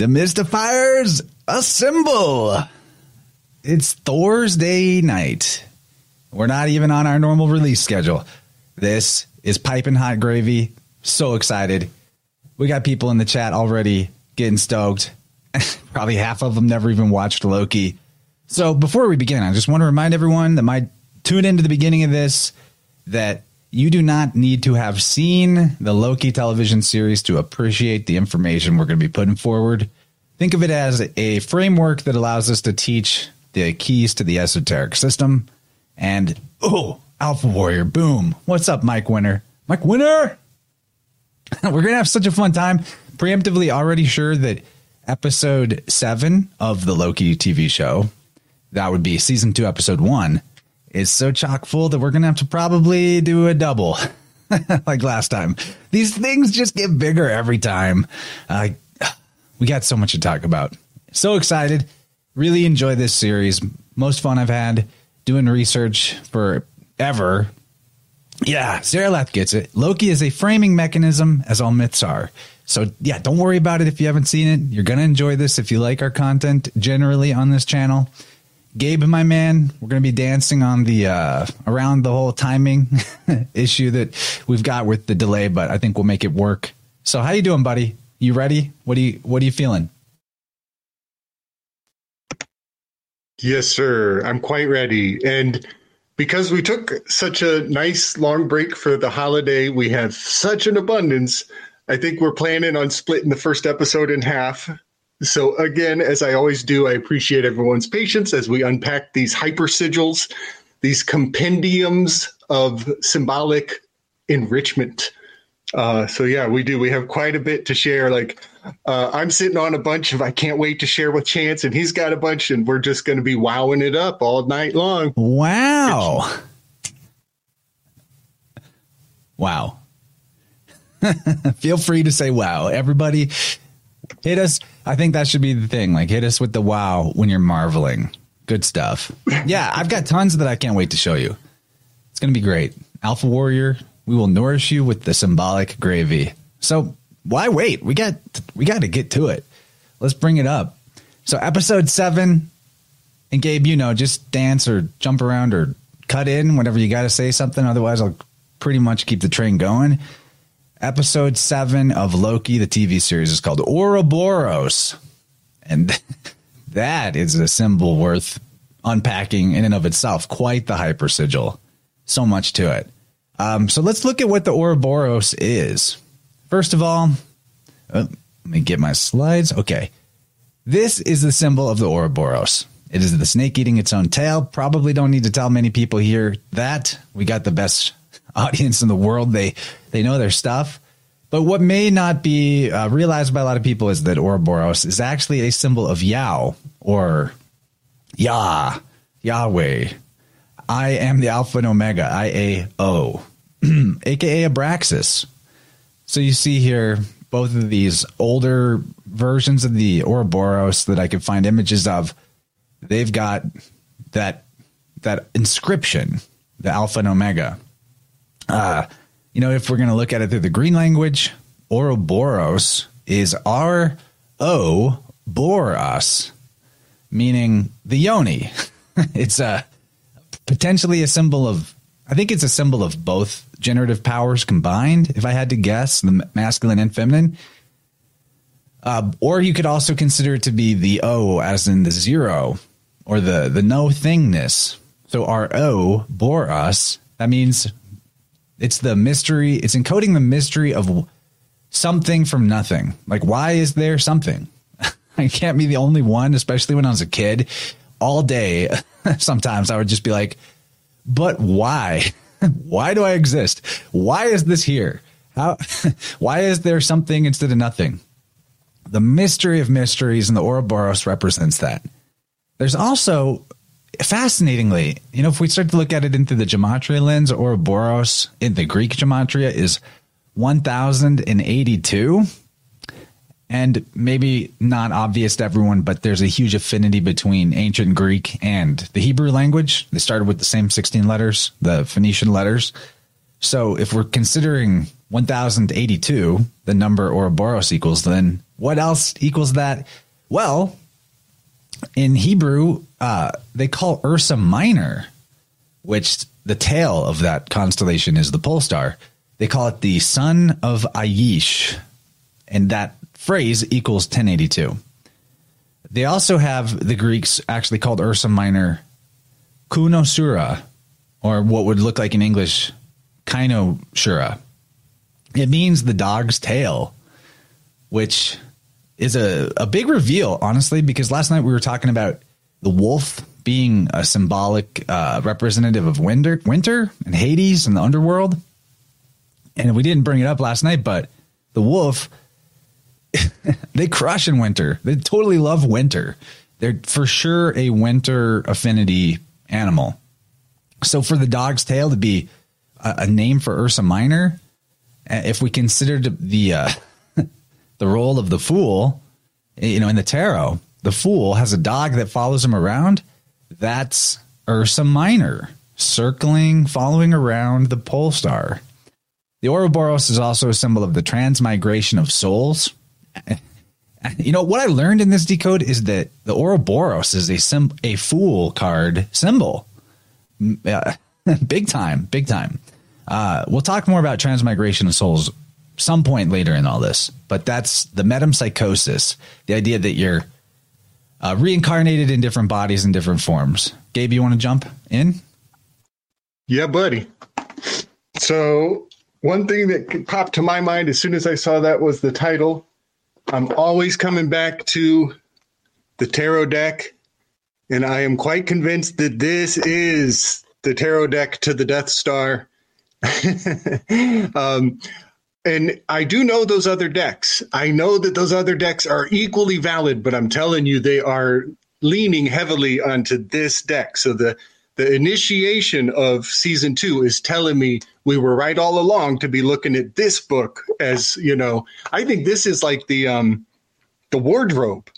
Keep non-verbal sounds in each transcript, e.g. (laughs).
Demystifiers assemble. It's Thursday night. We're not even on our normal release schedule. This is piping hot gravy. So excited. We got people in the chat already getting stoked. (laughs) Probably half of them never even watched Loki. So before we begin, I just want to remind everyone that might tune into the beginning of this that you do not need to have seen the Loki television series to appreciate the information we're going to be putting forward. Think of it as a framework that allows us to teach the keys to the esoteric system. And oh, Alpha Warrior, boom. What's up, Mike Winner? Mike Winner? (laughs) We're going to have such a fun time. Preemptively already sure that episode seven of the Loki TV show, that would be season two, episode one, is so chock full that we're going to have to probably do a double (laughs) like last time. These things just get bigger every time. Uh, we got so much to talk about. So excited. Really enjoy this series. Most fun I've had doing research for ever. Yeah, Zarelath gets it. Loki is a framing mechanism, as all myths are. So, yeah, don't worry about it if you haven't seen it. You're going to enjoy this if you like our content generally on this channel. Gabe, my man, we're going to be dancing on the uh, around the whole timing (laughs) issue that we've got with the delay, but I think we'll make it work. So, how you doing, buddy? You ready? What do you What are you feeling? Yes, sir. I'm quite ready. And because we took such a nice long break for the holiday, we have such an abundance. I think we're planning on splitting the first episode in half. So, again, as I always do, I appreciate everyone's patience as we unpack these hyper sigils, these compendiums of symbolic enrichment. Uh, so, yeah, we do. We have quite a bit to share. Like, uh, I'm sitting on a bunch of I can't wait to share with Chance, and he's got a bunch, and we're just going to be wowing it up all night long. Wow. Wow. (laughs) Feel free to say wow. Everybody hit us. I think that should be the thing. Like hit us with the wow when you're marveling. Good stuff. (laughs) Yeah, I've got tons that I can't wait to show you. It's going to be great. Alpha Warrior, we will nourish you with the symbolic gravy. So, why wait? We got we got to get to it. Let's bring it up. So, episode 7 and Gabe, you know, just dance or jump around or cut in whenever you got to say something otherwise I'll pretty much keep the train going. Episode seven of Loki, the TV series, is called Ouroboros. And (laughs) that is a symbol worth unpacking in and of itself. Quite the hyper sigil. So much to it. Um, so let's look at what the Ouroboros is. First of all, uh, let me get my slides. Okay. This is the symbol of the Ouroboros. It is the snake eating its own tail. Probably don't need to tell many people here that. We got the best audience in the world. They they know their stuff. But what may not be uh, realized by a lot of people is that Ouroboros is actually a symbol of Yao or Yah, Yahweh. I am the Alpha and Omega, I A O, (clears throat) aka Abraxas. So you see here both of these older versions of the Ouroboros that I could find images of. They've got that that inscription, the Alpha and Omega. Uh, you know, if we're going to look at it through the green language, Ouroboros is R O Boros, meaning the yoni. (laughs) it's a potentially a symbol of, I think it's a symbol of both generative powers combined, if I had to guess, the masculine and feminine. Uh, or you could also consider it to be the O as in the zero or the, the no thingness. So R O Boros, that means it's the mystery. It's encoding the mystery of something from nothing. Like, why is there something? (laughs) I can't be the only one, especially when I was a kid. All day, (laughs) sometimes I would just be like, but why? (laughs) why do I exist? Why is this here? How? why is there something instead of nothing? The mystery of mysteries and the Ouroboros represents that. There's also fascinatingly, you know, if we start to look at it into the gematria lens, Ouroboros in the Greek gematria is 1082. And maybe not obvious to everyone, but there's a huge affinity between ancient Greek and the Hebrew language. They started with the same 16 letters, the Phoenician letters. So if we're considering 1082, the number Ouroboros equals, then what else equals that? Well, in Hebrew, uh, they call Ursa Minor, which the tail of that constellation is the pole star. They call it the son of Aish, and that phrase equals 1082. They also have the Greeks actually called Ursa Minor Kunosura, or what would look like in English Kainoshura. It means the dog's tail, which is a, a big reveal, honestly, because last night we were talking about the wolf being a symbolic uh, representative of winter, winter and Hades and the underworld. And we didn't bring it up last night, but the wolf, (laughs) they crush in winter. They totally love winter. They're for sure a winter affinity animal. So for the dog's tail to be a, a name for Ursa Minor, uh, if we considered the uh, the role of the fool, you know, in the tarot, the fool has a dog that follows him around. That's Ursa Minor, circling, following around the pole star. The Ouroboros is also a symbol of the transmigration of souls. (laughs) You know what I learned in this decode is that the Ouroboros is a sim- a fool card symbol. Uh, (laughs) big time, big time. Uh, we'll talk more about transmigration of souls some point later in all this, but that's the metempsychosis, the idea that you're uh, reincarnated in different bodies in different forms. Gabe, you want to jump in? Yeah, buddy. So, one thing that popped to my mind as soon as I saw that was the title. I'm always coming back to the tarot deck, and I am quite convinced that this is the tarot deck to the Death Star. (laughs) um, and I do know those other decks. I know that those other decks are equally valid, but I'm telling you, they are leaning heavily onto this deck. So the the initiation of season two is telling me we were right all along to be looking at this book as you know. I think this is like the um the wardrobe.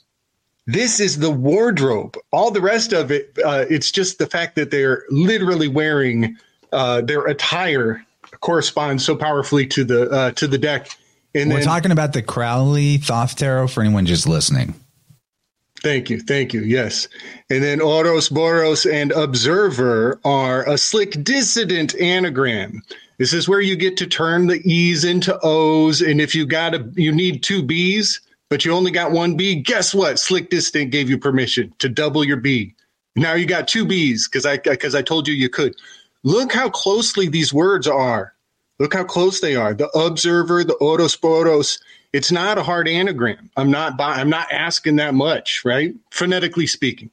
This is the wardrobe. All the rest of it, uh, it's just the fact that they're literally wearing uh, their attire corresponds so powerfully to the uh, to the deck. And we're then, talking about the Crowley Thoth Tarot for anyone just listening. Thank you, thank you. Yes, and then Oros, Boros, and Observer are a slick dissident anagram. This is where you get to turn the E's into O's, and if you got a, you need two B's, but you only got one B. Guess what? Slick dissident gave you permission to double your B. Now you got two B's because I because I told you you could. Look how closely these words are. Look how close they are. The observer, the otosporos. It's not a hard anagram. I'm not. I'm not asking that much, right? Phonetically speaking.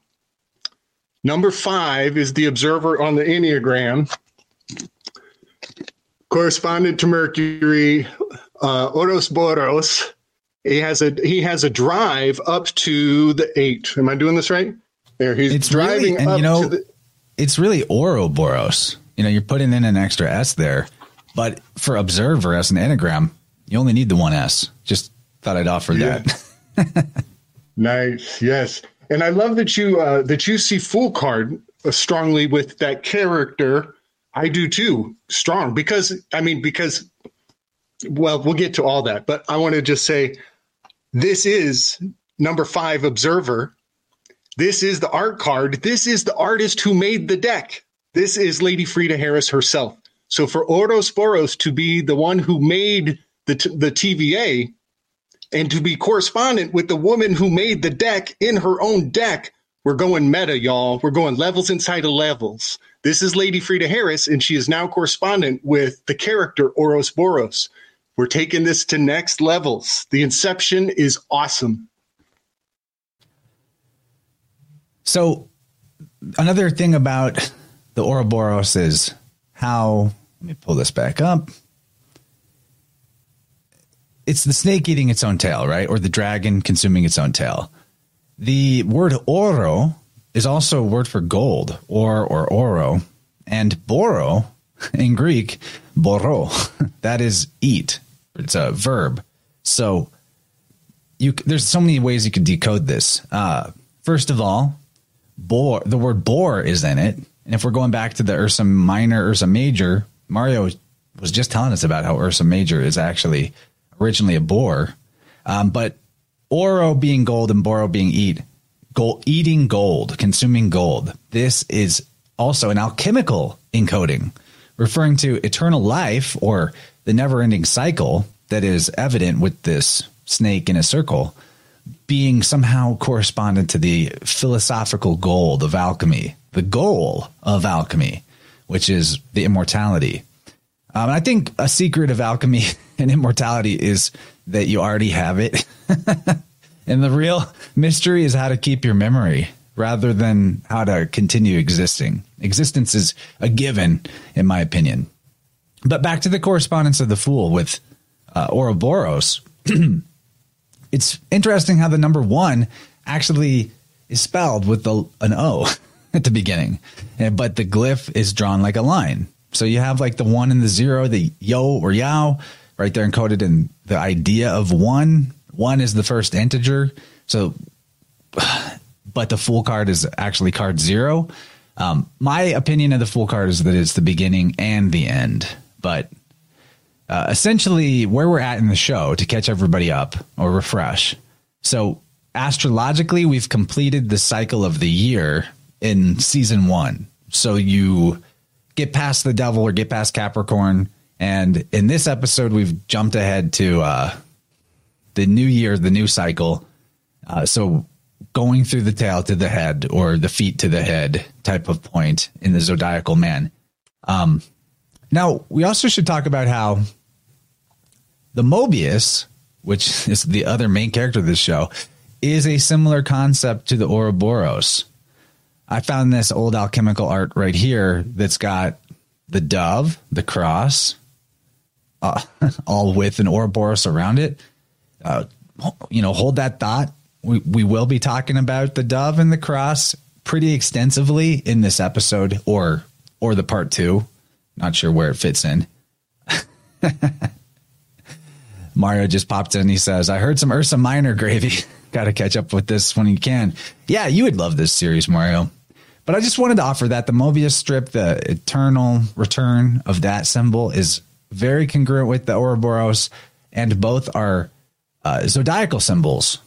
Number five is the observer on the enneagram, correspondent to Mercury, uh, Ouroboros. He has a he has a drive up to the eight. Am I doing this right? There, he's it's driving really, and you know, the, it's really Ouroboros. You know, you're putting in an extra S there, but for observer as an anagram, you only need the one S. Just thought I'd offer yeah. that. (laughs) nice, yes, and I love that you uh, that you see full card strongly with that character. I do too, strong because I mean because well, we'll get to all that, but I want to just say this is number five observer this is the art card. This is the artist who made the deck. This is Lady Frida Harris herself. So for Ouroboros to be the one who made the, t- the TVA and to be correspondent with the woman who made the deck in her own deck, we're going meta, y'all. We're going levels inside of levels. This is Lady Frida Harris, and she is now correspondent with the character Oros Boros. We're taking this to next levels. The inception is awesome. So another thing about the Ouroboros is how let me pull this back up. It's the snake eating its own tail, right? Or the dragon consuming its own tail. The word oro is also a word for gold, or or oro, and boro (laughs) in Greek, boro, (laughs) that is eat. It's a verb. So you there's so many ways you could decode this. Uh, first of all, Bor, the word bore is in it. And if we're going back to the Ursa Minor, Ursa Major, Mario was just telling us about how Ursa Major is actually originally a boar, um, but Oro being gold and Boro being eat, gold, eating gold, consuming gold. This is also an alchemical encoding, referring to eternal life or the never-ending cycle that is evident with this snake in a circle being somehow correspondent to the philosophical goal of alchemy, the goal of alchemy, which is the immortality. Um, I think a secret of alchemy (laughs) and immortality is that you already have it. (laughs) and the real mystery is how to keep your memory rather than how to continue existing. Existence is a given, in my opinion. But back to the correspondence of the fool with uh, Ouroboros. (clears throat) it's interesting how the number one actually is spelled with the, an O (laughs) at the beginning, but the glyph is drawn like a line. So you have like the one and the zero, the yo or yao, right there encoded in the idea of one. One is the first integer. So, (sighs) but the full card is actually card zero. Um, my opinion of the full card is that it's the beginning and the end. But uh, essentially, where we're at in the show to catch everybody up or refresh. So, astrologically, we've completed the cycle of the year in season one. So, you get past the devil or get past Capricorn. And in this episode, we've jumped ahead to uh, the new year, the new cycle. Uh, so going through the tail to the head or the feet to the head type of point in the zodiacal man. Um, now, we also should talk about how the Mobius, which (laughs) is the other main character of this show, is a similar concept to the Ouroboros. I found this old alchemical art right here that's got the dove, the cross, uh, (laughs) all with an Ouroboros around it. Uh, you know, hold that thought. We, we will be talking about the dove and the cross pretty extensively in this episode or or the part two. Not sure where it fits in. (laughs) Mario just popped in. He says, I heard some Ursa Minor gravy. (laughs) Got to catch up with this when you can. Yeah, you would love this series, Mario. But I just wanted to offer that the Mobius strip, the eternal return of that symbol, is very congruent with the Ouroboros, and both are uh, zodiacal symbols.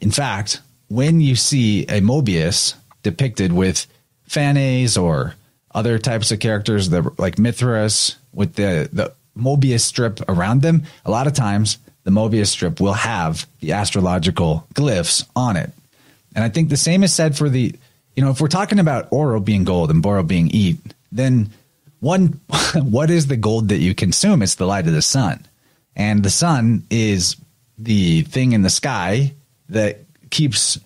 In fact, when you see a Mobius depicted with Phanes or other types of characters that like Mithras with the, the Mobius strip around them, a lot of times the Mobius strip will have the astrological glyphs on it. And I think the same is said for the you know, if we're talking about oro being gold and boro being eat, then one, (laughs) what is the gold that you consume? It's the light of the sun. And the sun is the thing in the sky that keeps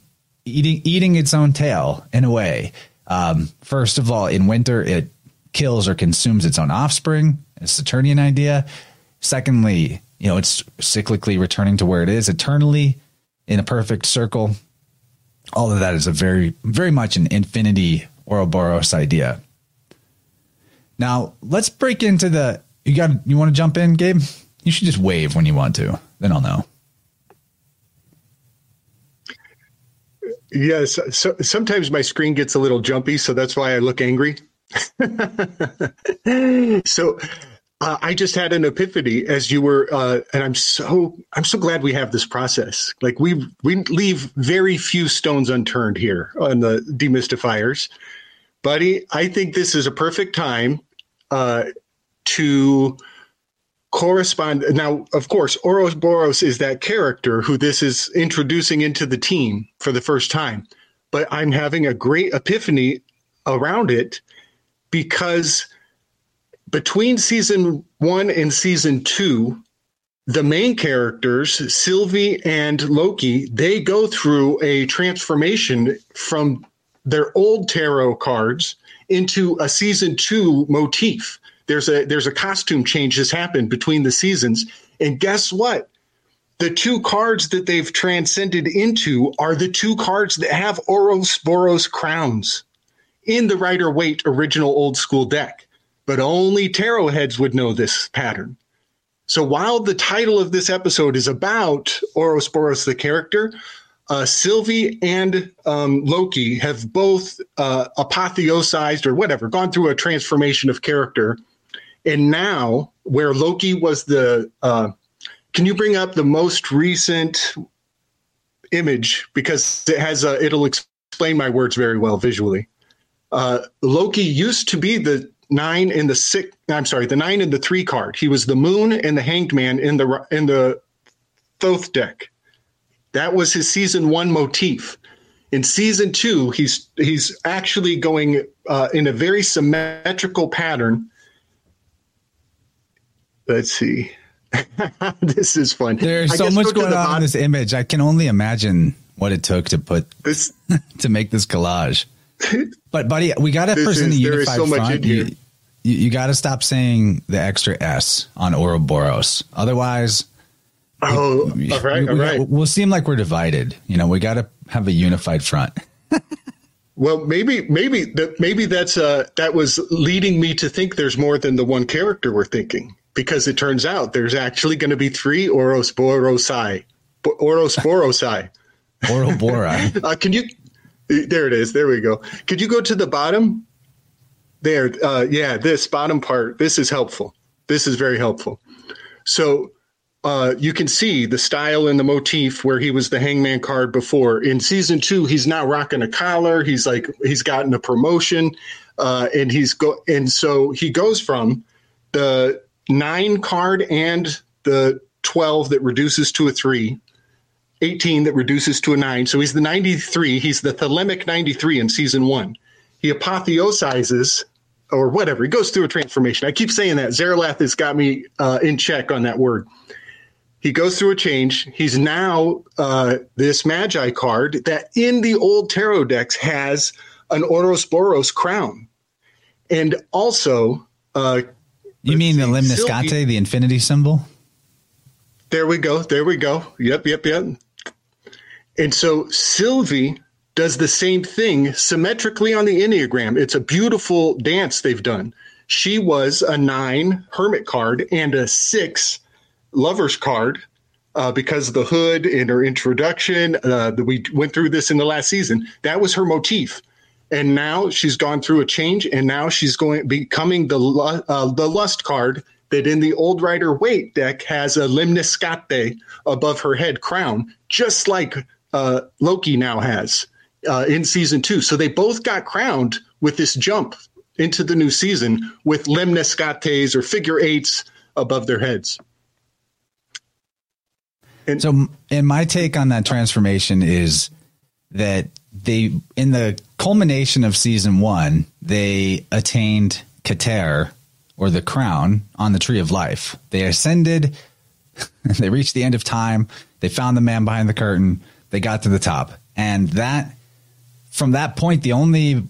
eating, eating its own tail in a way. Um, first of all, in winter, it kills or consumes its own offspring. A Saturnian idea. Secondly, you know, it's cyclically returning to where it is eternally in a perfect circle all of that is a very, very much an infinity Ouroboros idea. Now let's break into the. You got. You want to jump in, Gabe? You should just wave when you want to. Then I'll know. Yes. So sometimes my screen gets a little jumpy, so that's why I look angry. (laughs) so uh, I just had an epiphany as you were, uh, and I'm so I'm so glad we have this process. Like we we leave very few stones unturned here on the demystifiers, buddy. I think this is a perfect time uh, to correspond. Now, of course, Ouroboros is that character who this is introducing into the team for the first time, but I'm having a great epiphany around it because between season one and season two, the main characters, Sylvie and Loki, they go through a transformation from their old tarot cards into a season two motif. There's a there's a costume change that's happened between the seasons. And guess what? The two cards that they've transcended into are the two cards that have Ouroboros crowns in the Rider Waite original old school deck but only tarot heads would know this pattern. So while the title of this episode is about Ouroboros the character, uh, Sylvie and um, Loki have both uh, apotheosized or whatever, gone through a transformation of character And now, where Loki was the, uh, can you bring up the most recent image because it has a, it'll explain my words very well visually. Uh, Loki used to be the nine in the six. I'm sorry, the nine in the three card. He was the moon and the hanged man in the in the Thoth deck. That was his season one motif. In season two, he's he's actually going uh, in a very symmetrical pattern. Let's see. (laughs) this is fun. There's so much going on in this image. I can only imagine what it took to put this (laughs) to make this collage. (laughs) But buddy, we got to present the unified so front. You, you, you got to stop saying the extra S on Ouroboros. Otherwise, oh, we, all right, we, all right. We'll seem like we're divided. You know, we got to have a unified front. well, maybe, maybe that, maybe that's uh, that was leading me to think there's more than the one character we're thinking because it turns out there's actually going to be three Ouroborosai. Ouroborosai. (laughs) Ouroboros. uh, can you? There it is. There we go. Could you go to the bottom? There. Uh, yeah, this bottom part. This is helpful. This is very helpful. So uh, you can see the style and the motif where he was the hangman card before. In season two, he's now rocking a collar. He's like he's gotten a promotion, uh, and he's go and so he goes from the nine card and the 12 that reduces to a three, 18 that reduces to a nine. So he's the 93. He's the Thelemic 93 in season one. He apotheosizes or whatever. He goes through a transformation. I keep saying that. Zaralath has got me uh, in check on that word. He goes through a change. He's now uh, this Magi card that in the old tarot decks has an Ouroboros crown. And also, uh, you mean the lemniscate, the infinity symbol? There we go. There we go. Yep, yep, yep. And so Sylvie does the same thing symmetrically on the Enneagram. It's a beautiful dance they've done. She was a nine hermit card and a six lovers card uh, because of the hood in her introduction. Uh, we went through this in the last season. That was her motif and now she's gone through a change, and now she's going becoming the uh, the lust card that in the old Rider Waite deck has a lemniscate above her head crown, just like uh, Loki now has uh, in season two. So they both got crowned with this jump into the new season with lemniscates or figure eights above their heads. And so, and my take on that transformation is that they in the culmination of season one, they attained Keter or the crown on the tree of life. They ascended, (laughs) they reached the end of time, they found the man behind the curtain, they got to the top. And that from that point the only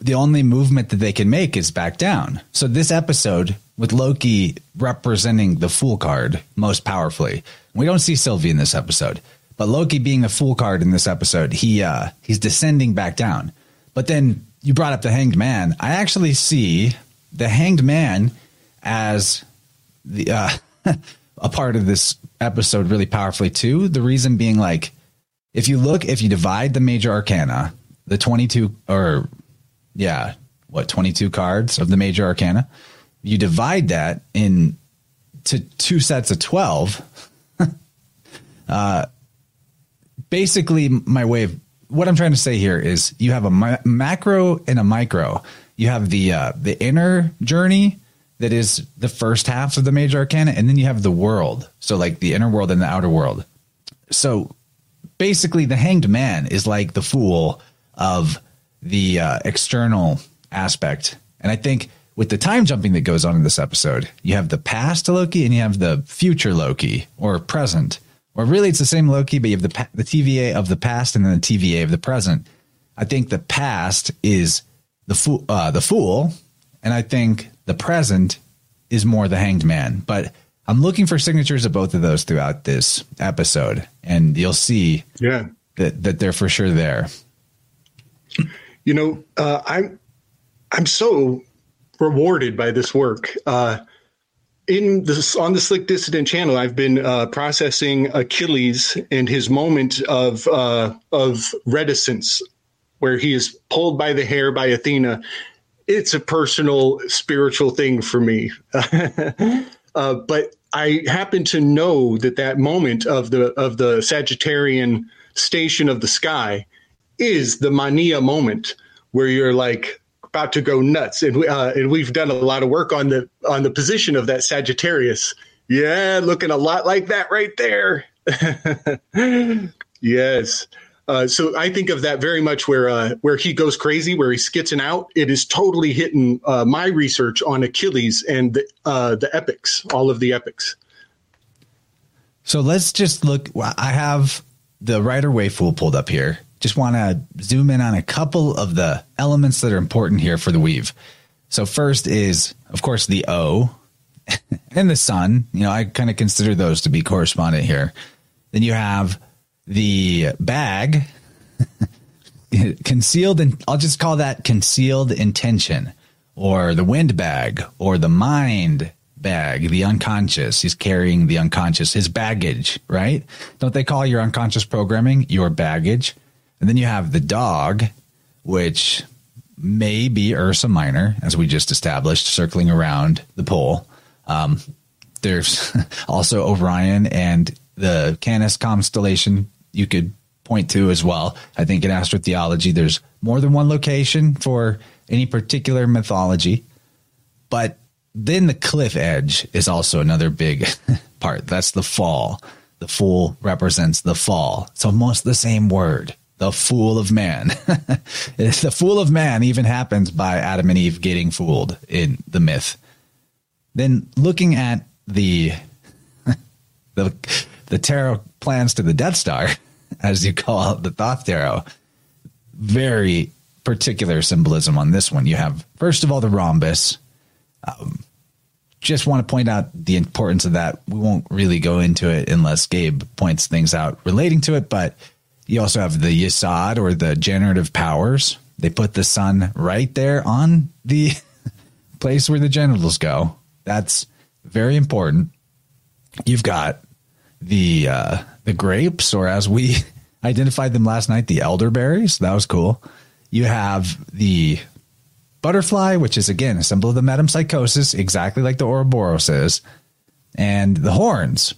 the only movement that they can make is back down. So this episode with Loki representing the fool card most powerfully. We don't see Sylvie in this episode. But Loki being the fool card in this episode, he uh he's descending back down. But then you brought up the hanged man. I actually see the hanged man as the uh (laughs) a part of this episode really powerfully too. The reason being like if you look if you divide the major arcana, the 22 or yeah, what 22 cards of the major arcana, you divide that in to two sets of 12 (laughs) uh basically my way of what I'm trying to say here is you have a macro and a micro. You have the uh, the inner journey that is the first half of the major arcana, and then you have the world. So like the inner world and the outer world. So basically, the hanged man is like the fool of the uh, external aspect, and I think with the time jumping that goes on in this episode, you have the past Loki and you have the future Loki or present. Or really, it's the same Loki, but you have the the TVA of the past and then the TVA of the present. I think the past is the fool, uh, the fool, and I think the present is more the hanged man. But I'm looking for signatures of both of those throughout this episode, and you'll see, yeah, that that they're for sure there. You know, uh, I'm I'm so rewarded by this work. Uh, in this on the Slick Dissident channel, I've been uh, processing Achilles and his moment of uh, of reticence, where he is pulled by the hair by Athena, it's a personal spiritual thing for me. (laughs) uh, but I happen to know that that moment of the of the Sagittarian station of the sky is the mania moment where you're like about to go nuts, and we, uh, and we've done a lot of work on the on the position of that Sagittarius. Yeah, looking a lot like that right there. (laughs) yes. Uh, so I think of that very much where uh, where he goes crazy, where he's skitzing out. It is totally hitting uh, my research on Achilles and the, uh, the epics, all of the epics. So let's just look. I have the Rider Waite Fool pulled up here. Just want to zoom in on a couple of the elements that are important here for the weave. So first is, of course, the O (laughs) and the sun. You know, I kind of consider those to be correspondent here. Then you have the bag (laughs) concealed and I'll just call that concealed intention or the wind bag or the mind bag, the unconscious. He's carrying the unconscious, his baggage, right? Don't they call your unconscious programming your baggage? And then you have the dog, which may be Ursa Minor, as we just established, circling around the pole. Um, there's (laughs) also Orion and the Canis constellation you could point to as well. I think in astrotheology, there's more than one location for any particular mythology. But then the cliff edge is also another big (laughs) part. That's the fall. The fool represents the fall. It's almost the same word. The fool of man. (laughs) the fool of man even happens by Adam and Eve getting fooled in the myth. Then looking at the (laughs) the the tarot plans to the Death Star, (laughs) as you call it, the Thoth tarot, very particular symbolism on this one. You have first of all the rhombus. Um, just want to point out the importance of that. We won't really go into it unless Gabe points things out relating to it, but you also have the Yesod or the generative powers. They put the sun right there on the (laughs) place where the genitals go. That's very important. You've got the uh, the grapes, or as we (laughs) identified them last night, the elderberries. That was cool. You have the butterfly, which is again a symbol of the metempsychosis, exactly like the Ouroboros is, and the horns.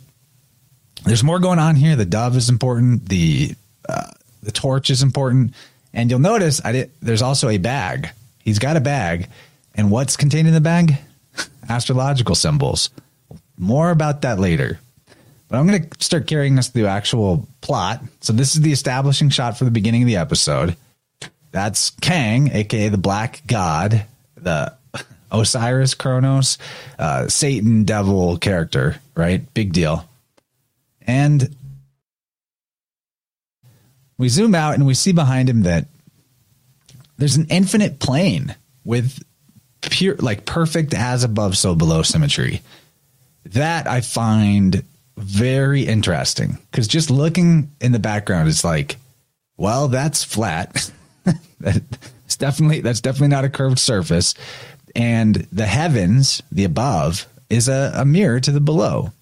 There's more going on here. The dove is important. The uh, the torch is important, and you'll notice I did. There's also a bag. He's got a bag, and what's contained in the bag? (laughs) Astrological symbols. More about that later. But I'm going to start carrying us through actual plot. So this is the establishing shot for the beginning of the episode. That's Kang, aka the Black God, the (laughs) Osiris, Kronos, uh, Satan, devil character, right? Big deal. And we zoom out and we see behind him that there's an infinite plane with pure, like perfect as above, so below symmetry. That I find very interesting because just looking in the background is like, well, that's flat. (laughs) that's definitely that's definitely not a curved surface, and the heavens, the above, is a, a mirror to the below.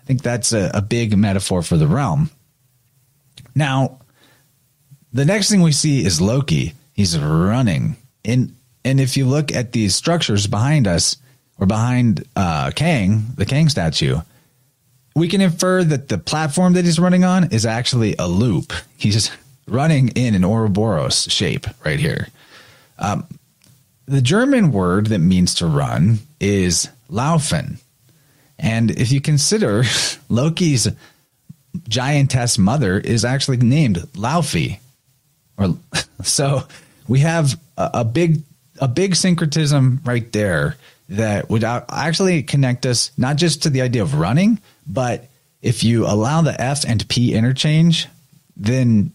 I think that's a, a big metaphor for the realm. Now, the next thing we see is Loki. He's running in, and if you look at these structures behind us or behind uh, Kang, the Kang statue, we can infer that the platform that he's running on is actually a loop. He's running in an Ouroboros shape right here. Um, the German word that means to run is laufen. And if you consider (laughs) Loki's giantess mother is actually named Laufey. Or (laughs) so we have a, a big a big syncretism right there that would actually connect us not just to the idea of running, but if you allow the F and P interchange, then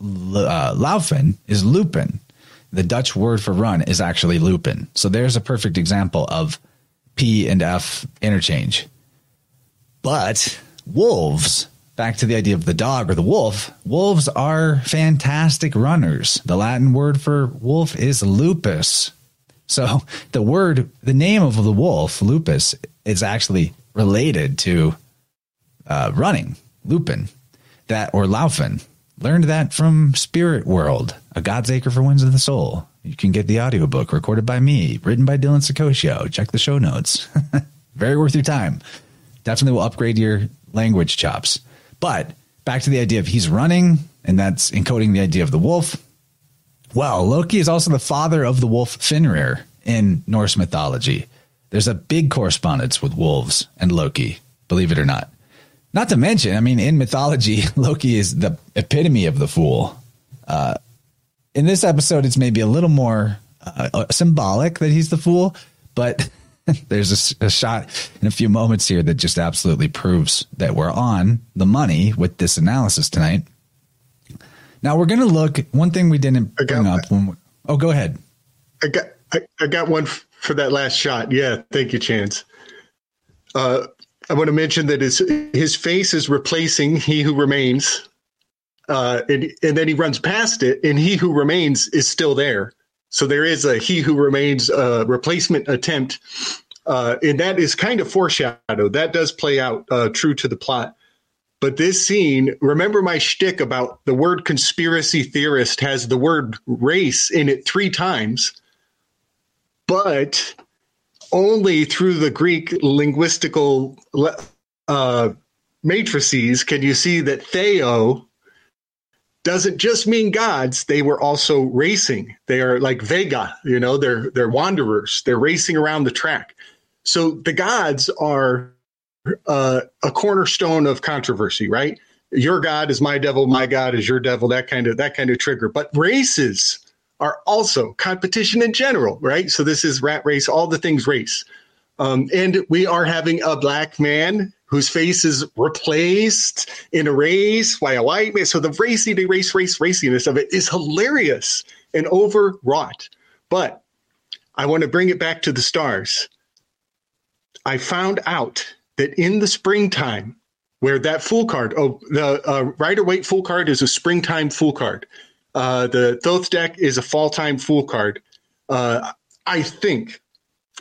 uh, laufen is lupin. The Dutch word for run is actually lupin. So there's a perfect example of P and F interchange. But wolves, back to the idea of the dog or the wolf, wolves are fantastic runners. The Latin word for wolf is lupus. So the word, the name of the wolf, lupus, is actually related to uh, running, lupin, that or laufen, learned that from Spirit World, A God's Acre for Winds of the Soul. You can get the audiobook recorded by me, written by Dylan Saccoccio. Check the show notes. (laughs) Very worth your time. Definitely will upgrade your language chops. But back to the idea of he's running, and that's encoding the idea of the wolf. Well, Loki is also the father of the wolf Fenrir in Norse mythology. There's a big correspondence with wolves and Loki, believe it or not. Not to mention, I mean, in mythology, (laughs) Loki is the epitome of the fool. Uh, in this episode, it's maybe a little more uh, uh symbolic that he's the fool, but (laughs) there's a, a, shot in a few moments here that just absolutely proves that we're on the money with this analysis tonight. Now we're going to look. One thing we didn't bring up. When we, oh, go ahead. I got I, I got one for that last shot. Yeah, thank you, Chance. Uh, I want to mention that his his face is replacing "He Who Remains," uh, and and then he runs past it, and "He Who Remains" is still there. So there is a "He Who Remains" uh, replacement attempt, uh, and that is kind of foreshadowed. That does play out uh, true to the plot. But this scene, remember my shtick about the word conspiracy theorist has the word race in it three times, but only through the Greek linguistical uh, matrices can you see that Theo doesn't just mean gods they were also racing. They are like vega you know they're they're wanderers. They're racing around the track. So the gods are uh, a cornerstone of controversy right? Your god is my devil my god is your devil that kind of that kind of trigger. But races are also competition in general right so this is rat race all the things race um, and we are having a black man whose face is replaced in a race by a white man. So the racy, the race, race, raciness of it is hilarious and overwrought. But I want to bring it back to the stars. I found out that in the springtime, where that fool card, oh, the uh, Rider Waite fool card is a springtime fool card. Uh, the Thoth deck is a fall time fool card. Uh, I think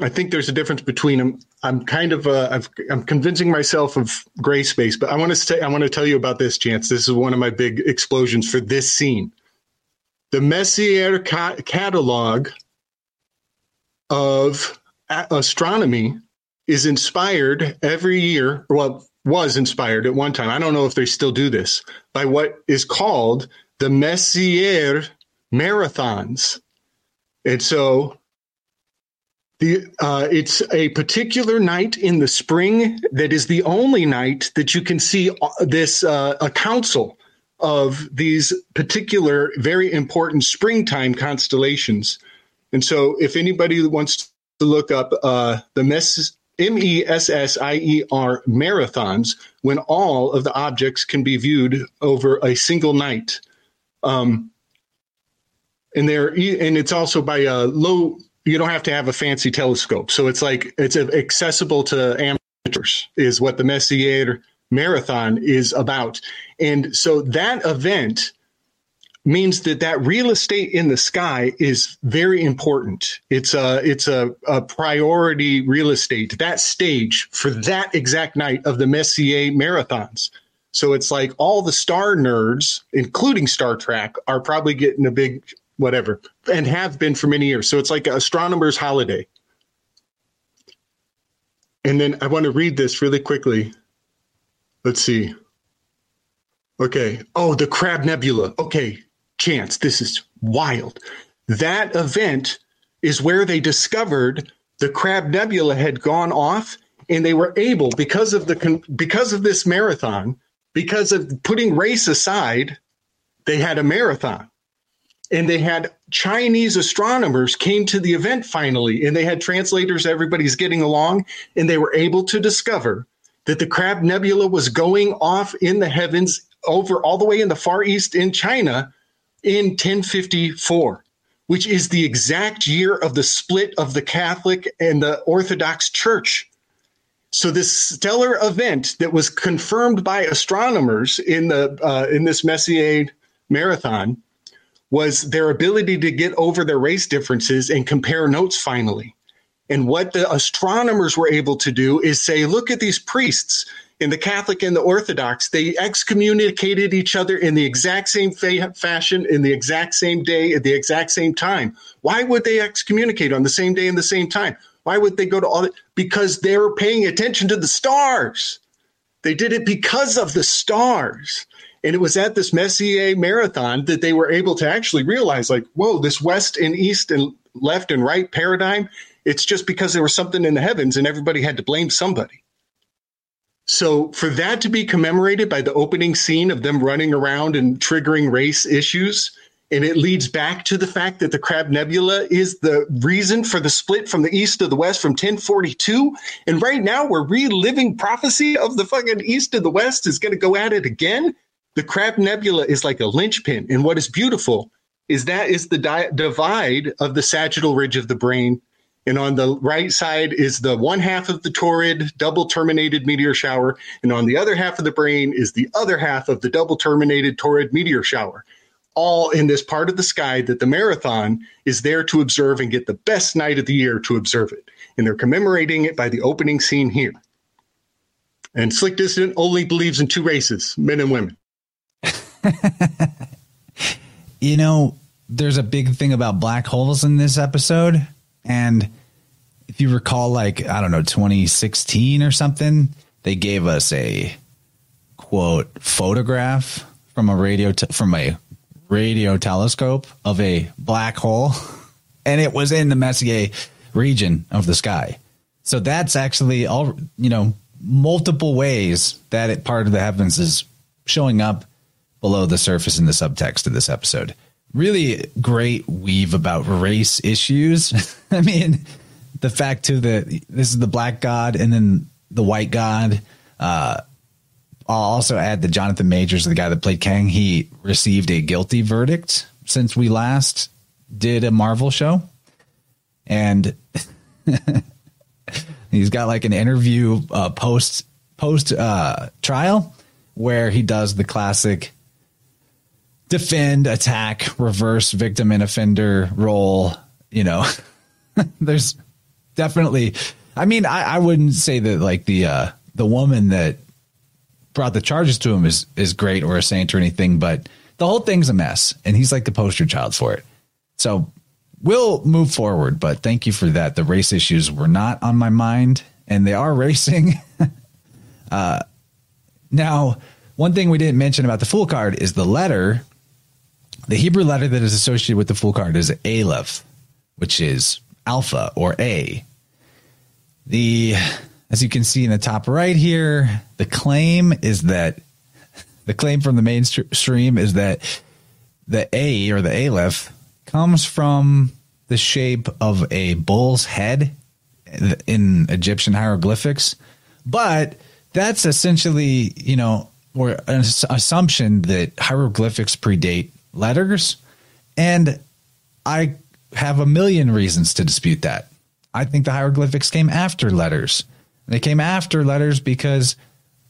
I think there's a difference between them. I'm kind of uh, i am convincing myself of gray space, but I want to say I want to tell you about this chance. This is one of my big explosions for this scene. The Messier ca- catalog of astronomy is inspired every year. Well, was inspired at one time. I don't know if they still do this by what is called the Messier marathons. And so the, uh, it's a particular night in the spring that is the only night that you can see uh, this uh, a council of these particular very important springtime constellations. And so, if anybody wants to look up uh, the MESS, M-E-S-S-I-E-R marathons, when all of the objects can be viewed over a single night, um, and they're and it's also by a low you don't have to have a fancy telescope. So it's like it's accessible to amateurs is what the Messier Marathon is about. And so that event means that that real estate in the sky is very important. It's a it's a, a priority real estate. That stage for that exact night of the Messier marathons. So it's like all the star nerds, including Star Trek, are probably getting a big whatever, and have been for many years. So it's like an astronomer's holiday. And then I want to read this really quickly. Let's see. Okay. Oh, the Crab Nebula. Okay. Chance. This is wild. That event is where they discovered the Crab Nebula had gone off and they were able because of the because of this marathon because of putting race aside they had a marathon and they had Chinese astronomers came to the event finally, and they had translators. Everybody's getting along, and they were able to discover that the Crab Nebula was going off in the heavens over all the way in the Far East in China in 1054, which is the exact year of the split of the Catholic and the Orthodox Church. So this stellar event that was confirmed by astronomers in the uh, in this Messier marathon was their ability to get over their race differences and compare notes finally. And what the astronomers were able to do is say, look at these priests. in the Catholic and the Orthodox, they excommunicated each other in the exact same fa- fashion, in the exact same day, at the exact same time. Why would they excommunicate on the same day and the same time? Why would they go to all? Because they were paying attention to the stars. They did it because of the stars. And it was at this Messier marathon that they were able to actually realize, like, whoa, this west and east and left and right paradigm, it's just because there was something in the heavens and everybody had to blame somebody. So for that to be commemorated by the opening scene of them running around and triggering race issues, and it leads back to the fact that the Crab Nebula is the reason for the split from the east to the west from 1042. And right now we're reliving prophecy of the fucking east to the west is going to go at it again. The Crab Nebula is like a linchpin. And what is beautiful is that is the di- divide of the sagittal ridge of the brain and on the right side is the one half of the Taurid double terminated meteor shower. And on the other half of the brain is the other half of the double terminated Taurid meteor shower. All in this part of the sky that the marathon is there to observe and get the best night of the year to observe it. And they're commemorating it by the opening scene here. And Slick Dissident only believes in two races men and women. (laughs) you know, there's a big thing about black holes in this episode. And if you recall, like, I don't know, 2016 or something, they gave us a quote photograph from a radio, te- from a radio telescope of a black hole. (laughs) And it was in the Messier region of the sky. So that's actually all, you know, multiple ways that it, part of the heavens is showing up below the surface in the subtext of this episode really great weave about race issues. (laughs) I mean, the fact too that this is the black god and then the white god. Uh, I'll also add that Jonathan Majors, the guy that played Kang, he received a guilty verdict since we last did a Marvel show, and (laughs) he's got like an interview uh, post post uh, trial where he does the classic defend, attack, reverse victim and offender role. You know, (laughs) there's definitely. I mean, I, I wouldn't say that like the uh, the woman that brought the charges to him is is great or a saint or anything, but the whole thing's a mess, and he's like the poster child for it. So we'll move forward, but thank you for that. The race issues were not on my mind, and they are (laughs) racing. uh, now, one thing we didn't mention about the Fool card is the letter the Hebrew letter that is associated with the Fool card is Aleph, which is alpha or A. The as you can see in the top right here, the claim is that the claim from the mainstream is that the A or the Aleph comes from the shape of a bull's head in Egyptian hieroglyphics, but that's essentially, you know, or an assumption that hieroglyphics predate letters. And I have a million reasons to dispute that. I think the hieroglyphics came after letters. They came after letters because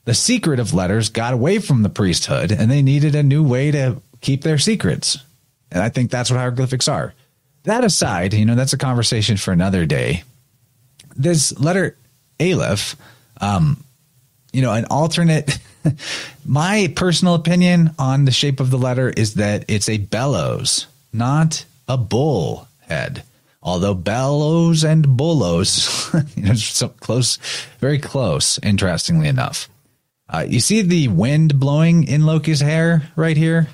the secret of letters got away from the priesthood and they needed a new way to keep their secrets. And I think that's what hieroglyphics are. That aside, you know, that's a conversation for another day. This letter Aleph, um, you know, an alternate (laughs) My personal opinion on the shape of the letter is that it's a bellows, not a bull head. Although bellows and (laughs) know, so close, very close. Interestingly enough, uh, you see the wind blowing in Loki's hair right here.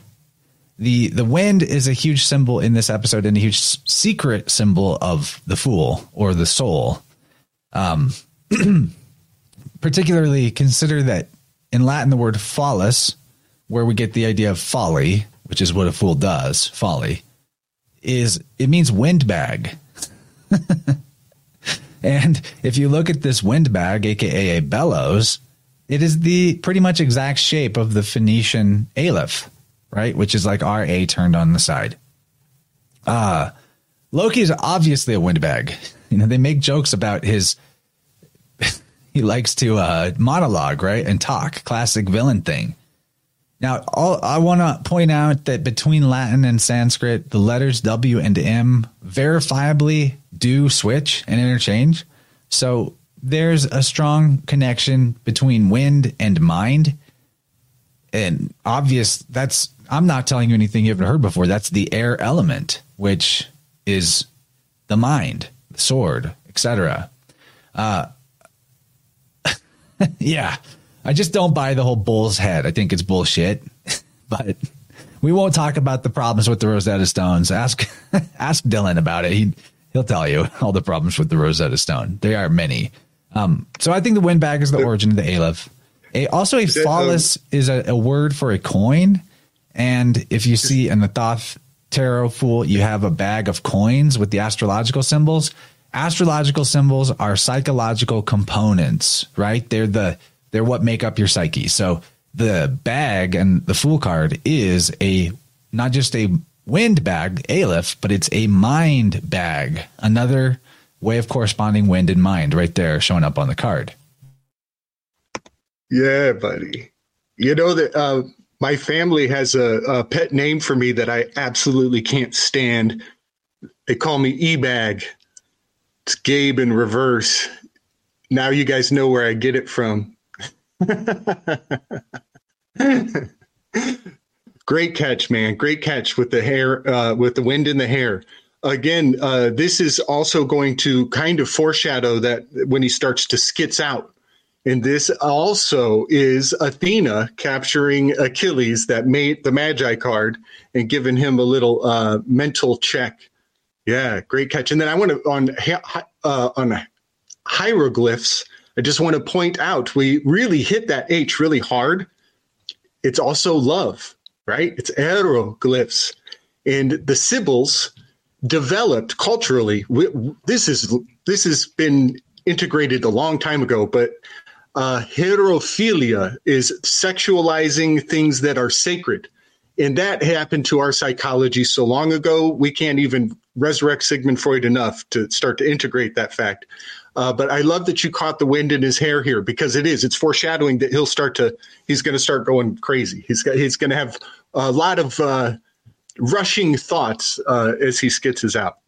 the The wind is a huge symbol in this episode and a huge secret symbol of the fool or the soul. Um, (clears throat) particularly consider that in Latin, the word phallus, where we get the idea of folly, which is what a fool does, folly, is it means windbag. (laughs) and if you look at this windbag, aka a bellows, it is the pretty much exact shape of the Phoenician aleph, right? Which is like our A turned on the side. Uh Loki is obviously a windbag. (laughs) You know, they make jokes about his (laughs) he likes to uh, monologue, right, and talk. Classic villain thing. Now, all, I want to point out that between Latin and Sanskrit, the letters W and M verifiably do switch and interchange. So there's a strong connection between wind and mind. And obvious that's I'm not telling you anything you haven't heard before. That's the air element, which is the mind, the sword, etc. Uh, (laughs) yeah, I just don't buy the whole bull's head. I think it's bullshit. (laughs) but we won't talk about the problems with the Rosetta Stones. Ask (laughs) ask Dylan about it. He he'll tell you (laughs) all the problems with the Rosetta Stone. There are many. Um, so I think the windbag is the origin of the Aleph. A, also, a phallus is a, a, word for a coin. And if you see in the Thoth tarot fool, you have a bag of coins with the astrological symbols. Astrological symbols are psychological components, right? They're the they're what make up your psyche. So the bag and the fool card is a not just a wind bag, Aleph, but it's a mind bag. Another way of corresponding wind and mind right there showing up on the card. Yeah, buddy. You know that uh, my family has a, a, pet name for me that I absolutely can't stand. They call me E-Bag. It's Gabe in reverse. Now you guys know where I get it from. (laughs) Great catch, man. Great catch with the hair, uh, with the wind in the hair. Again, uh, this is also going to kind of foreshadow that when he starts to skits out. And this also is Athena capturing Achilles that made the Magi card and giving him a little uh, mental check. Yeah, great catch. And then I want to on uh, on hieroglyphs. I just want to point out we really hit that H really hard. It's also love right? It's aeroglyphs. And the Sibyls developed culturally. This is this has been integrated a long time ago, but uh, heterophilia is sexualizing things that are sacred. And that happened to our psychology so long ago, we can't even resurrect Sigmund Freud enough to start to integrate that fact. Uh, but I love that you caught the wind in his hair here because it is. It's foreshadowing that he'll start to. He's going to start going crazy. He's got. He's going to have a lot of uh, rushing thoughts uh, as he skitzes out.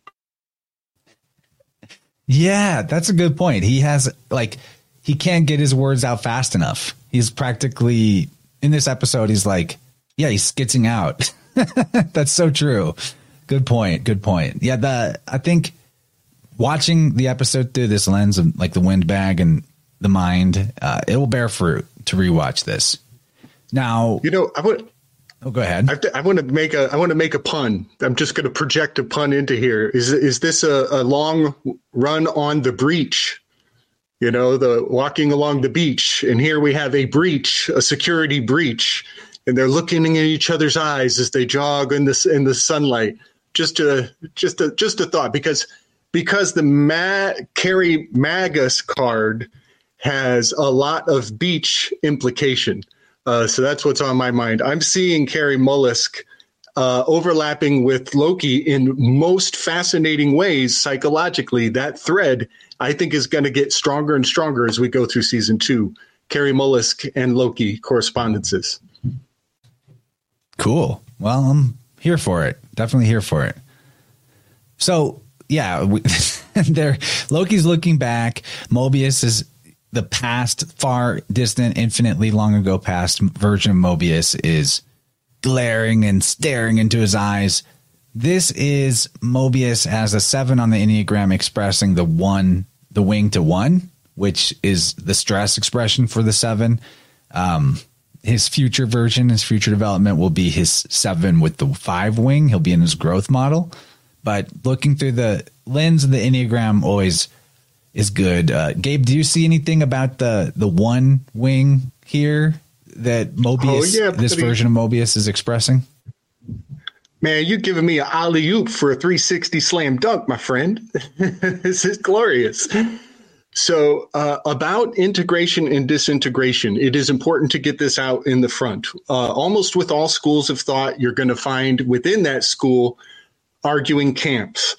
Yeah, that's a good point. He has like he can't get his words out fast enough. He's practically in this episode. He's like, yeah, he's skitzing out. (laughs) that's so true. Good point. Good point. Yeah, the I think watching the episode through this lens of like the wind bag and the mind, uh, it will bear fruit to rewatch this. Now, you know, I would. Oh, go ahead. I, I want to make a. I want to make a pun. I'm just going to project a pun into here. Is is this a, a long run on the breach? You know, the walking along the beach, and here we have a breach, a security breach, and they're looking in each other's eyes as they jog in the in the sunlight. Just a just a just a thought because because the Ma- Carrie Magus card has a lot of beach implication. Uh, so that's what's on my mind. I'm seeing Kary Mullisk uh, overlapping with Loki in most fascinating ways psychologically. That thread, I think, is going to get stronger and stronger as we go through season two. Kary Mullisk and Loki correspondences. Cool. Well, I'm here for it. Definitely here for it. So yeah, we, (laughs) there. Loki's looking back. Mobius is the past, far distant, infinitely long ago past version of Mobius is glaring and staring into his eyes. This is Mobius as a seven on the Enneagram expressing the one, the wing to one, which is the stress expression for the seven. Um, his future version, his future development will be his seven with the five wing. He'll be in his growth model. But looking through the lens of the Enneagram always is good. Uh, Gabe, do you see anything about the the one wing here that Mobius, oh, yeah, this version of Mobius, is expressing? Man, you're giving me an alley oop for a 360 slam dunk, my friend. (laughs) this is glorious. So, uh, about integration and disintegration, it is important to get this out in the front. Uh, almost with all schools of thought, you're going to find within that school arguing camps.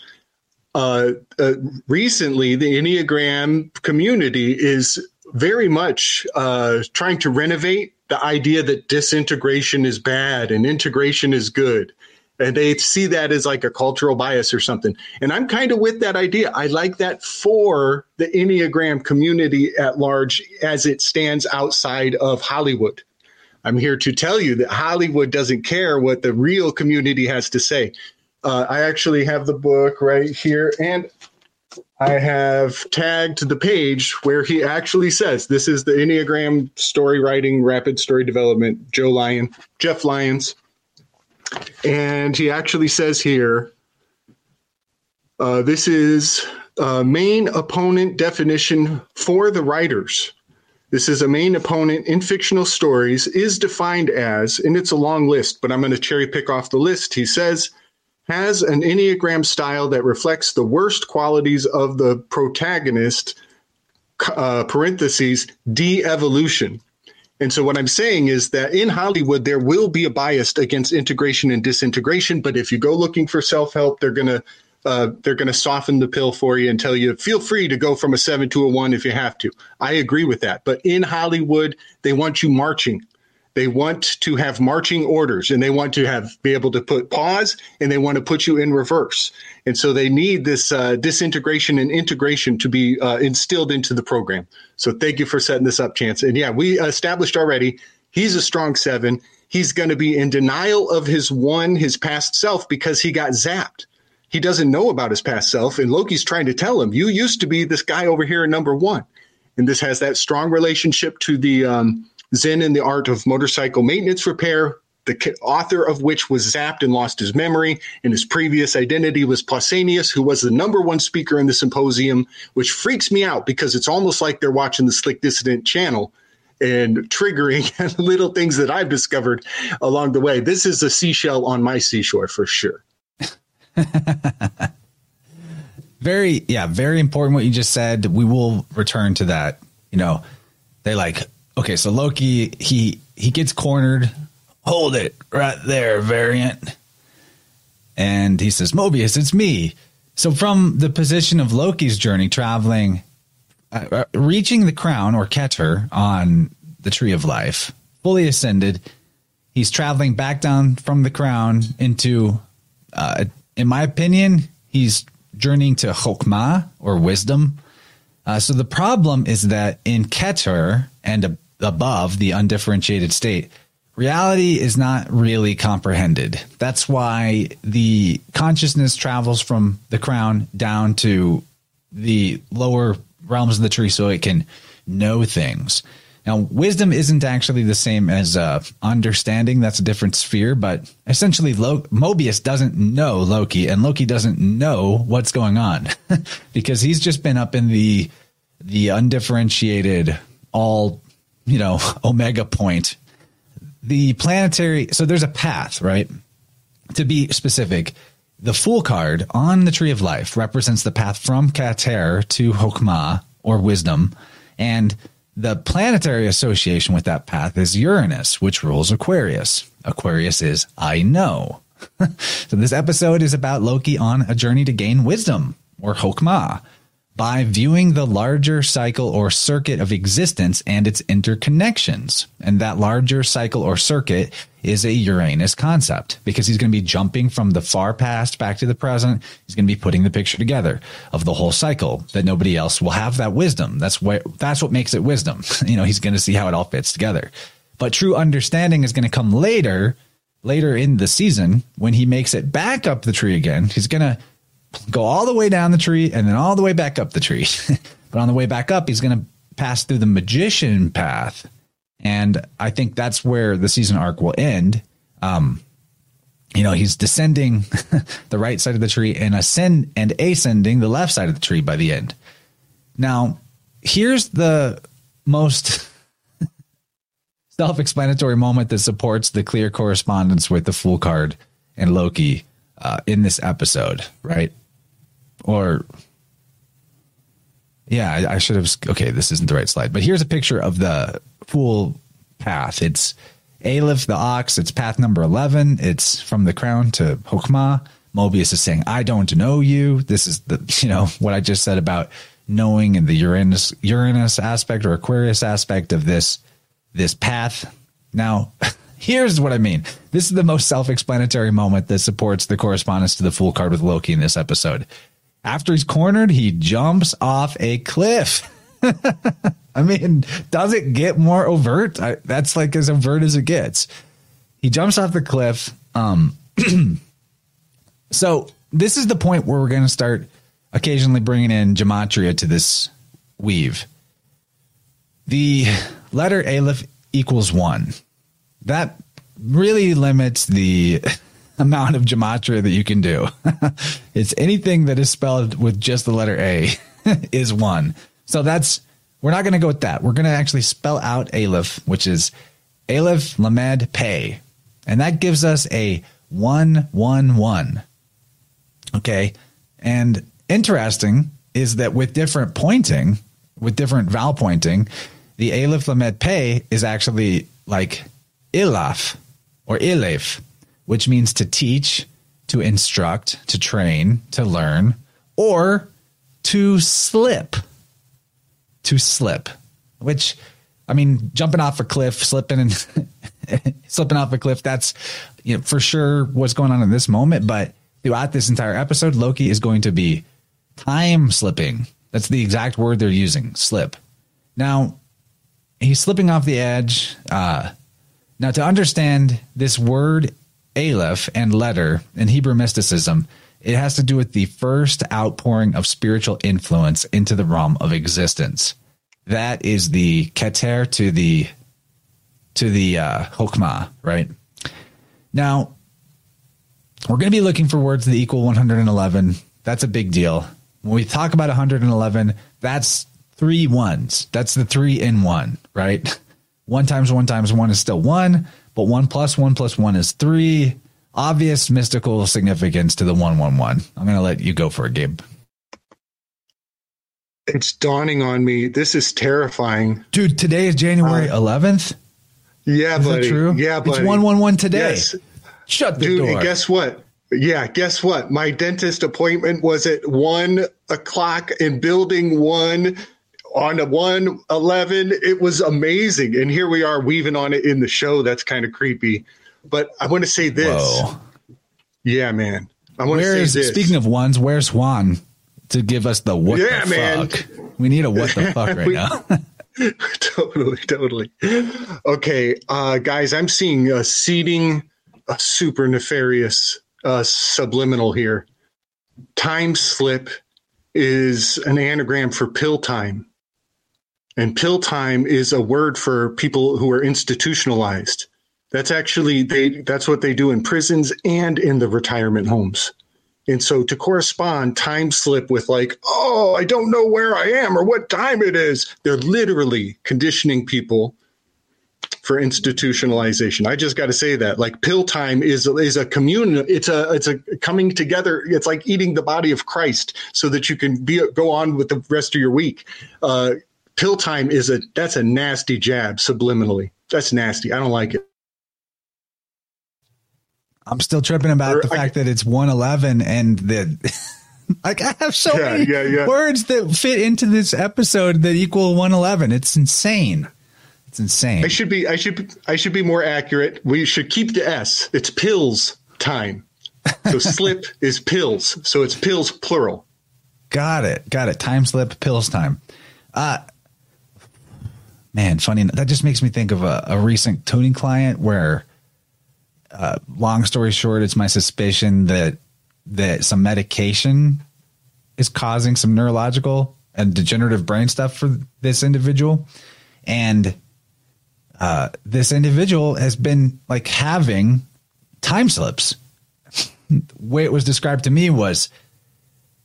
Uh, uh, recently, the Enneagram community is very much uh, trying to renovate the idea that disintegration is bad and integration is good. and they see that as like a cultural bias or something. And I'm kind of with that idea. I like that for the Enneagram community at large as it stands outside of Hollywood. I'm here to tell you that Hollywood doesn't care what the real community has to say. Uh, I actually have the book right here, and I have tagged the page where he actually says this is the Enneagram story writing, rapid story development, Joe Lyon, Jeff Lyons. And he actually says here uh, this is a main opponent definition for the writers. This is a main opponent in fictional stories, is defined as, and it's a long list, but I'm going to cherry pick off the list. He says, has an Enneagram style that reflects the worst qualities of the protagonist, uh, parentheses, de evolution. And so what I'm saying is that in Hollywood, there will be a bias against integration and disintegration. But if you go looking for self help, they're going to uh, they're going to soften the pill for you and tell you feel free to go from a seven to a one if you have to. I agree with that. But in Hollywood, they want you marching. They want to have marching orders and they want to have be able to put pause and they want to put you in reverse. And so they need this uh, disintegration and integration to be uh, instilled into the program. So thank you for setting this up, Chance. And yeah, we established already he's a strong seven. He's going to be in denial of his one, his past self, because he got zapped. He doesn't know about his past self. And Loki's trying to tell him, you used to be this guy over here number one. And this has that strong relationship to the um, Zen and the Art of Motorcycle Maintenance Repair, the author of which was zapped and lost his memory, and his previous identity was Pausanias, who was the number one speaker in the symposium, which freaks me out because it's almost like they're watching the Slick Dissident channel and triggering (laughs) little things that I've discovered along the way. This is a seashell on my seashore for sure. (laughs) very, yeah, very important what you just said. We will return to that. You know, they like okay, so Loki he he gets cornered. Hold it right there, variant. And he says, Mobius, it's me. So from the position of Loki's journey, traveling, uh, uh reaching the crown or Keter on the Tree of Life, fully ascended, he's traveling back down from the crown into, uh, in my opinion, he's journeying to Chokmah or wisdom. Uh, so the problem is that in Keter and above the undifferentiated state, reality is not really comprehended. That's why the consciousness travels from the crown down to the lower realms of the tree so it can know things. Now, wisdom isn't actually the same as uh, understanding. That's a different sphere, but essentially, Lo- Mobius doesn't know Loki, and Loki doesn't know what's going on (laughs) because he's just been up in the the undifferentiated, all you know, (laughs) omega point, the planetary, so there's a path, right? To be specific, the Fool card on the Tree of Life represents the path from Keter to Chokmah or wisdom. And the planetary association with that path is Uranus, which rules Aquarius. Aquarius is I know. (laughs) so this episode is about Loki on a journey to gain wisdom or Chokmah by viewing the larger cycle or circuit of existence and its interconnections. And that larger cycle or circuit is a Uranus concept because he's going to be jumping from the far past back to the present. He's going to be putting the picture together of the whole cycle that nobody else will have that wisdom. That's what, that's what makes it wisdom. (laughs) you know, he's going to see how it all fits together. But true understanding is going to come later, later in the season when he makes it back up the tree again. He's going to go all the way down the tree and then all the way back up the tree. (laughs) but on the way back up, he's going to pass through the magician path. And I think that's where the season arc will end. Um, you know, he's descending (laughs) the right side of the tree and ascend and ascending the left side of the tree by the end. Now, here's the most (laughs) self-explanatory moment that supports the clear correspondence with the Fool card and Loki uh, in this episode, right? Or yeah, I, I should have. Okay, this isn't the right slide, but here's a picture of the Fool path. It's Aleph the ox. It's path number eleven. It's from the crown to Chokmah. Mobius is saying, "I don't know you." This is the (laughs) you know what I just said about knowing and the Uranus Uranus aspect or Aquarius aspect of this this path. Now, (laughs) Here's what I mean. This is the most self-explanatory moment that supports the correspondence to the Fool card with Loki in this episode. After he's cornered, he jumps off a cliff. (laughs) I mean, does it get more overt? I, that's like as overt as it gets. He jumps off the cliff. Um, (clears throat) so this is the point where we're going to start occasionally bringing in gematria to this weave. The letter Aleph equals one. That really limits the (laughs) (laughs) amount of gematria that you can do. (laughs) it's anything that is spelled with just the letter A (laughs) is one. So that's we're not going to go with that. We're going to actually spell out Aleph, which is Aleph Lamed Pay, and that gives us a one one one. Okay, and interesting is that with different pointing, with different vowel pointing, the Aleph Lamed Pay is actually like Ilaf or Ilef, which means to teach, to instruct, to train, to learn, or to slip. To slip, which I mean, jumping off a cliff, slipping and (laughs) slipping off a cliff, that's you know, for sure what's going on in this moment. But throughout this entire episode, Loki is going to be time slipping. That's the exact word they're using slip. Now, he's slipping off the edge. Uh, now, to understand this word Aleph and letter in Hebrew mysticism, it has to do with the first outpouring of spiritual influence into the realm of existence. That is the keter to the to the uh, hokmah, right? Now, we're going to be looking for words that equal 111. That's a big deal. When we talk about 111, that's three ones. That's the three in one, right? One times one times one is still one, but one plus one plus one is three. Obvious mystical significance to the 111. I'm going to let you go for a Gabe. It's dawning on me. This is terrifying. Dude, today is January uh, 11th. Yeah, is buddy. that true? Yeah, buddy. It's 111 today. Yes. Shut the Dude, door. and guess what? Yeah, guess what? My dentist appointment was at one o'clock in building one on a 111. It was amazing. And here we are weaving on it in the show. That's kind of creepy. But I want to say this. Whoa. Yeah, man. I want Where to say this. speaking of ones, where's Juan to give us the what Yeah, the man. fuck? We need a what the (laughs) fuck right We- now. (laughs) (laughs) totally, totally. Okay, uh, guys, I'm seeing a seeding, a super nefarious uh, subliminal here. Time slip is an anagram for pill time. And pill time is a word for people who are institutionalized. That's actually they that's what they do in prisons and in the retirement homes. And so to correspond time slip with like, oh, I don't know where I am or what time it is, they're literally conditioning people for institutionalization. I just got to say that like pill time is is a communion. It's a it's a coming together. It's like eating the body of Christ so that you can be go on with the rest of your week. Uh, pill time is a that's a nasty jab subliminally. That's nasty. I don't like it. I'm still tripping about Or the I- fact that it's 111 and that (laughs) like I have so Yeah, many yeah, yeah. words that fit into this episode that equal 111. It's insane. It's insane. I should be I should I should be more accurate. We should keep the S. It's pills time. So (laughs) slip is pills. So it's pills plural. Got it. Got it. Time slip, pills time. Uh man, funny. That just makes me think of a, a recent tuning client where uh long story short, it's my suspicion that that some medication is causing some neurological and degenerative brain stuff for this individual. And uh this individual has been like having time slips. the way it was described to me was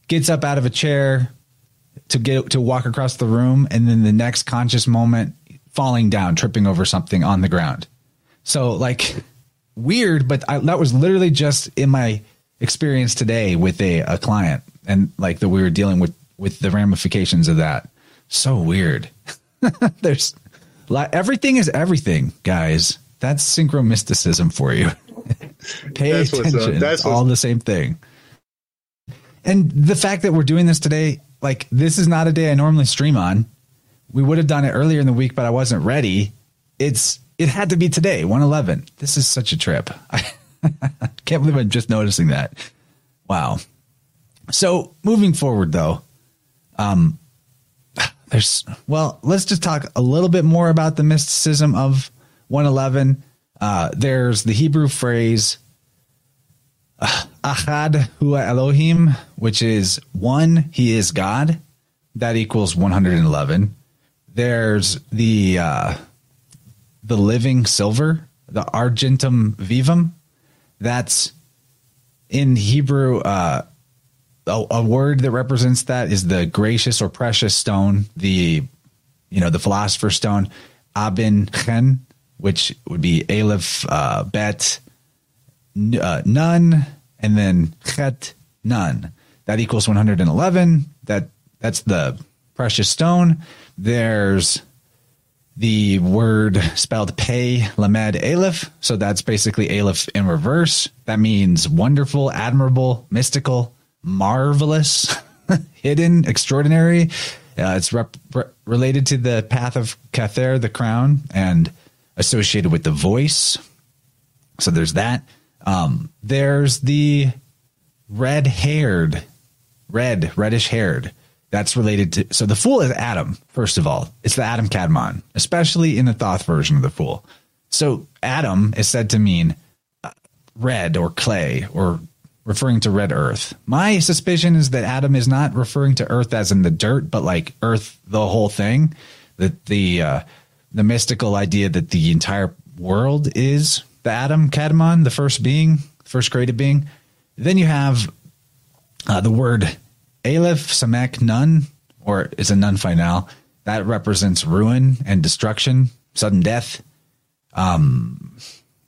gets up out of a chair to get to walk across the room and then the next conscious moment falling down tripping over something on the ground. So like weird but I, that was literally just in my experience today with a, a client and like that we were dealing with with the ramifications of that. So weird. (laughs) There's li- everything is everything guys. That's synchromysticism for you. (laughs) Pay That's what's attention. That's all the same thing. And the fact that we're doing this today, like this is not a day I normally stream on. We would have done it earlier in the week, but I wasn't ready. It's it had to be today, 111. This is such a trip. (laughs) I can't believe I'm just noticing that. Wow. So moving forward though, um, (sighs) there's, well, let's just talk a little bit more about the mysticism of 111. Uh, there's the Hebrew phrase, uh, Achad Hua Elohim, which is one, he is God. That equals 111. There's the, uh, the living silver, the argentum vivum. That's in Hebrew, uh, a, a, word that represents that is the gracious or precious stone, the you know the philosopher's stone, Abin Chen, which would be Aleph uh, Bet uh, Nun, and then Chet Nun. That equals 111. That that's the precious stone. There's the word spelled pay lamed aleph so that's basically aleph in reverse that means wonderful admirable mystical marvelous, (laughs) hidden, extraordinary. Uh, it's rep- re- related to the path of Kether, the crown, and associated with the voice. So there's that. Um, there's the red haired, red, reddish haired. That's related to. So the fool is Adam, first of all. It's the Adam Kadmon, especially in the Thoth version of the fool. So Adam is said to mean uh, red or clay or referring to red earth. My suspicion is that Adam is not referring to earth as in the dirt, but like earth, the whole thing. That the uh, the mystical idea that the entire world is the Adam Kadmon, the first being, first created being. Then you have uh, the word Aleph Samek Nun, or is a nun final that represents ruin and destruction, sudden death. Um,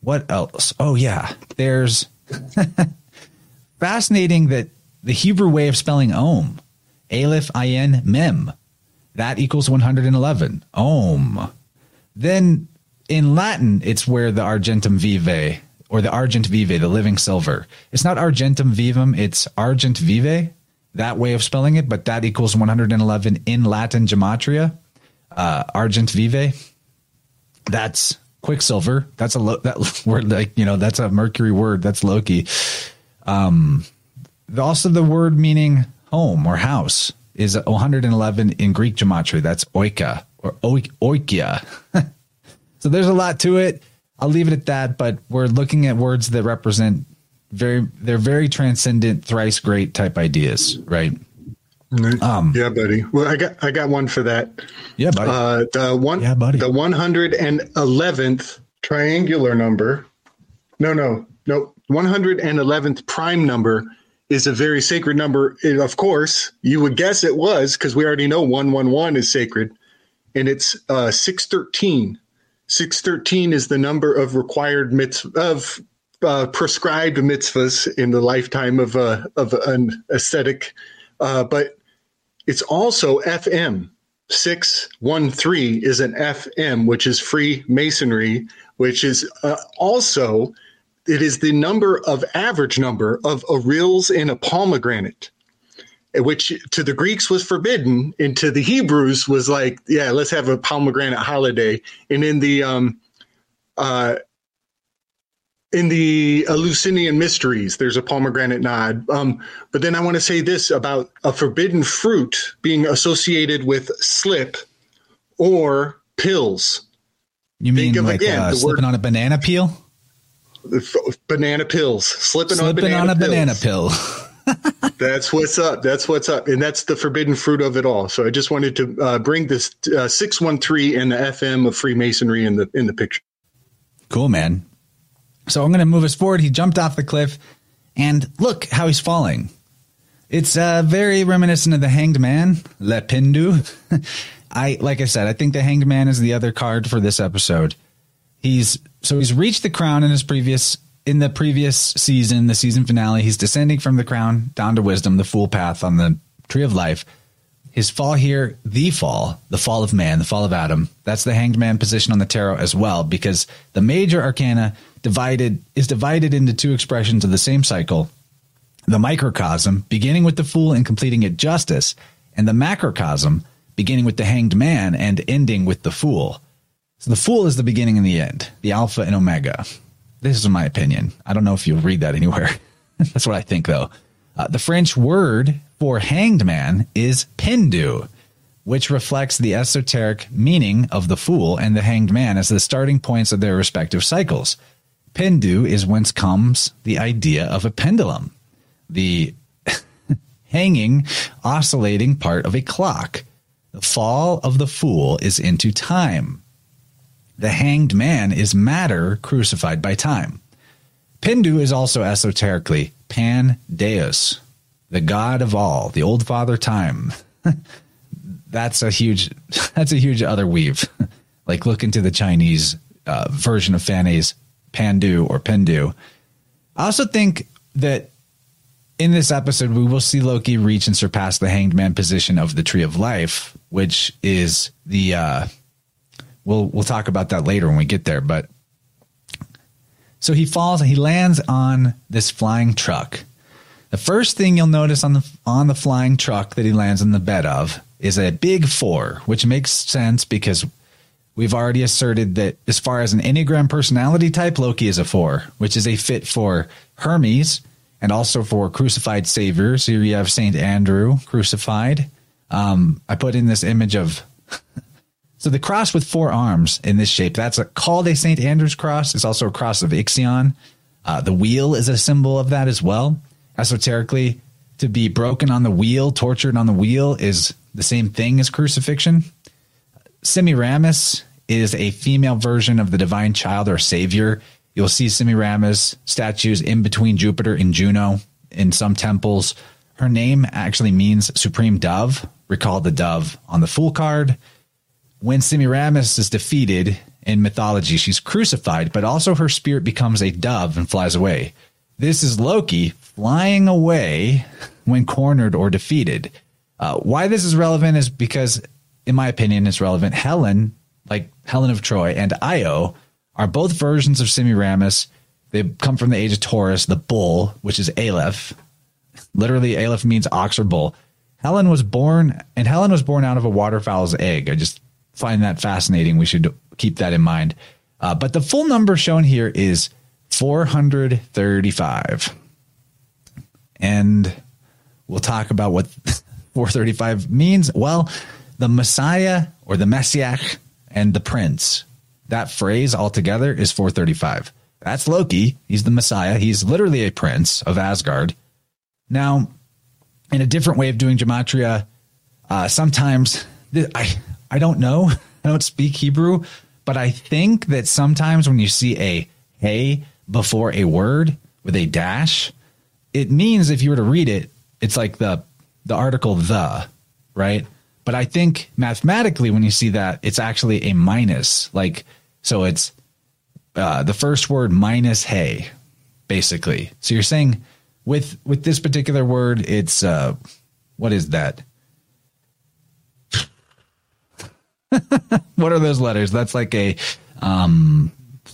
what else? Oh yeah, there's (laughs) fascinating that the Hebrew way of spelling Om, Aleph Ayin Mem, that equals 111. Om. Then in Latin, it's where the Argentum Vive or the Argent Vive, the living silver. It's not Argentum Vivum, it's Argent Vive, that way of spelling it, but that equals 111 in Latin gematria. Uh, Argent Vive, that's Quicksilver. That's a lo- that (laughs) word like you know that's a Mercury word. That's Loki. Um, also, the word meaning home or house is 111 in Greek gematria. That's oika or oikia. (laughs) so there's a lot to it. I'll leave it at that. But we're looking at words that represent very, they're very transcendent, thrice great type ideas, right? Um, yeah, buddy. Well, I got I got one for that. Yeah, buddy. Uh, the one, yeah, buddy. The 111th triangular number. No, no, no. 111th prime number is a very sacred number. It, of course, you would guess it was because we already know 111 is sacred, and it's uh, 613. 613 is the number of required mitzvah of uh, prescribed mitzvahs in the lifetime of a of an ascetic, uh, but it's also FM. 613 is an FM, which is free masonry, which is uh, also it is the number of average number of arils in a pomegranate which to the greeks was forbidden and to the hebrews was like yeah let's have a pomegranate holiday and in the um uh in the Eleusinian mysteries, there's a pomegranate nod. Um, but then I want to say this about a forbidden fruit being associated with slip or pills. You mean Think of, like again, uh, slipping word, on a banana peel? banana pills, slipping, slipping on, on a banana pill. (laughs) (laughs) that's what's up. That's what's up, and that's the forbidden fruit of it all. So I just wanted to uh, bring this uh, six one three and the FM of Freemasonry in the in the picture. Cool, man. So I'm going to move us forward. He jumped off the cliff, and look how he's falling. It's uh, very reminiscent of the Hanged Man, Le Pendu. (laughs) I like I said, I think the Hanged Man is the other card for this episode. He's so he's reached the crown in his previous in the previous season, the season finale. He's descending from the crown down to wisdom, the fool path on the tree of life. His fall here, the fall, the fall of man, the fall of Adam. That's the hanged man position on the tarot as well, because the major arcana divided is divided into two expressions of the same cycle. The microcosm, beginning with the fool and completing it justice, and the macrocosm, beginning with the hanged man and ending with the fool. So the fool is the beginning and the end, the alpha and omega. This is my opinion. I don't know if you'll read that anywhere. (laughs) That's what I think, though. Uh, the French word for hanged man is pendu, which reflects the esoteric meaning of the fool and the hanged man as the starting points of their respective cycles. Pendu is whence comes the idea of a pendulum, the (laughs) hanging, oscillating part of a clock. The fall of the fool is into time. The hanged man is matter crucified by time. Pendu is also esoterically Pan Deus, the god of all, the old father time. (laughs) that's a huge (laughs) that's a huge other weave. like look into the Chinese uh, version of Fanny's Pandu or Pendu. I also think that in this episode we will see Loki reach and surpass the hanged man position of the tree of life, which is the uh we'll we'll talk about that later when we get there, but so he falls and he lands on this flying truck. The first thing you'll notice on the on the flying truck that he lands in the bed of is a big 4, which makes sense because we've already asserted that as far as an Enneagram personality type, Loki is a 4, which is a fit for Hermes and also for crucified saviors. Here you have St. Andrew crucified. Um, I put in this image of (laughs) So the cross with four arms in this shape, that's a, called a St. Andrew's cross. It's also a cross of Ixion. Uh, the wheel is a symbol of that as well. Esoterically, to be broken on the wheel, tortured on the wheel, is the same thing as crucifixion. Semiramis is a female version of the divine child or savior. You'll see Semiramis statues in between Jupiter and Juno in some temples. Her name actually means supreme dove. Recall the dove on the Fool card when Semiramis is defeated in mythology, she's crucified, but also her spirit becomes a dove and flies away. This is Loki flying away when cornered or defeated. Uh, why this is relevant is because, in my opinion, it's relevant. Helen, like Helen of Troy, and Io are both versions of Semiramis. They come from the age of Taurus, the bull, which is Aleph. Literally, Aleph means ox or bull. Helen was born, and Helen was born out of a waterfowl's egg. I just find that fascinating. We should keep that in mind. Uh, but the full number shown here is 435. And we'll talk about what (laughs) 435 means. Well, the Messiah or the Messiah and the Prince, that phrase altogether is 435. That's Loki. He's the Messiah. He's literally a prince of Asgard. Now, in a different way of doing gematria, uh, sometimes I I don't know. (laughs) I don't speak Hebrew, but I think that sometimes when you see a hey before a word with a dash, it means if you were to read it, it's like the the article the, right? But I think mathematically when you see that, it's actually a minus. Like so it's uh, the first word minus hey, basically. So you're saying with with this particular word, it's uh what is that? (laughs) what are those letters? That's like a um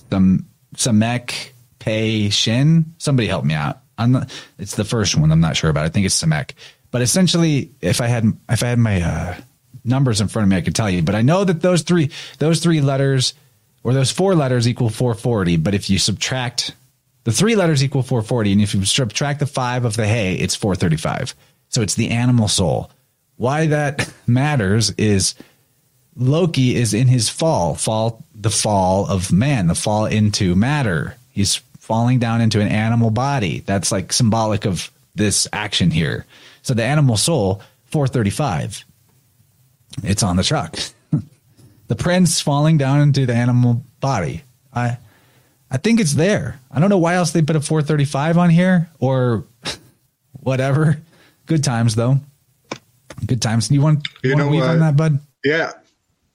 some Samek Pei Shin. Somebody help me out. I'm not, it's the first one. I'm not sure about. I think it's Samek. But essentially, if I had if I had my uh, numbers in front of me, I could tell you. But I know that those three those three letters or those four letters equal 440. But if you subtract the three letters equal 440, and if you subtract the five of the hay, it's 435. So it's the animal soul. Why that (laughs) matters is Loki is in his fall, fall the fall of man, the fall into matter. He's falling down into an animal body. That's like symbolic of this action here. So the animal soul, 435. It's on the truck. (laughs) the prince falling down into the animal body. I I think it's there. I don't know why else they put a 435 on here or (laughs) whatever. Good times though. Good times. You want you, want know, to uh, on that, bud? Yeah,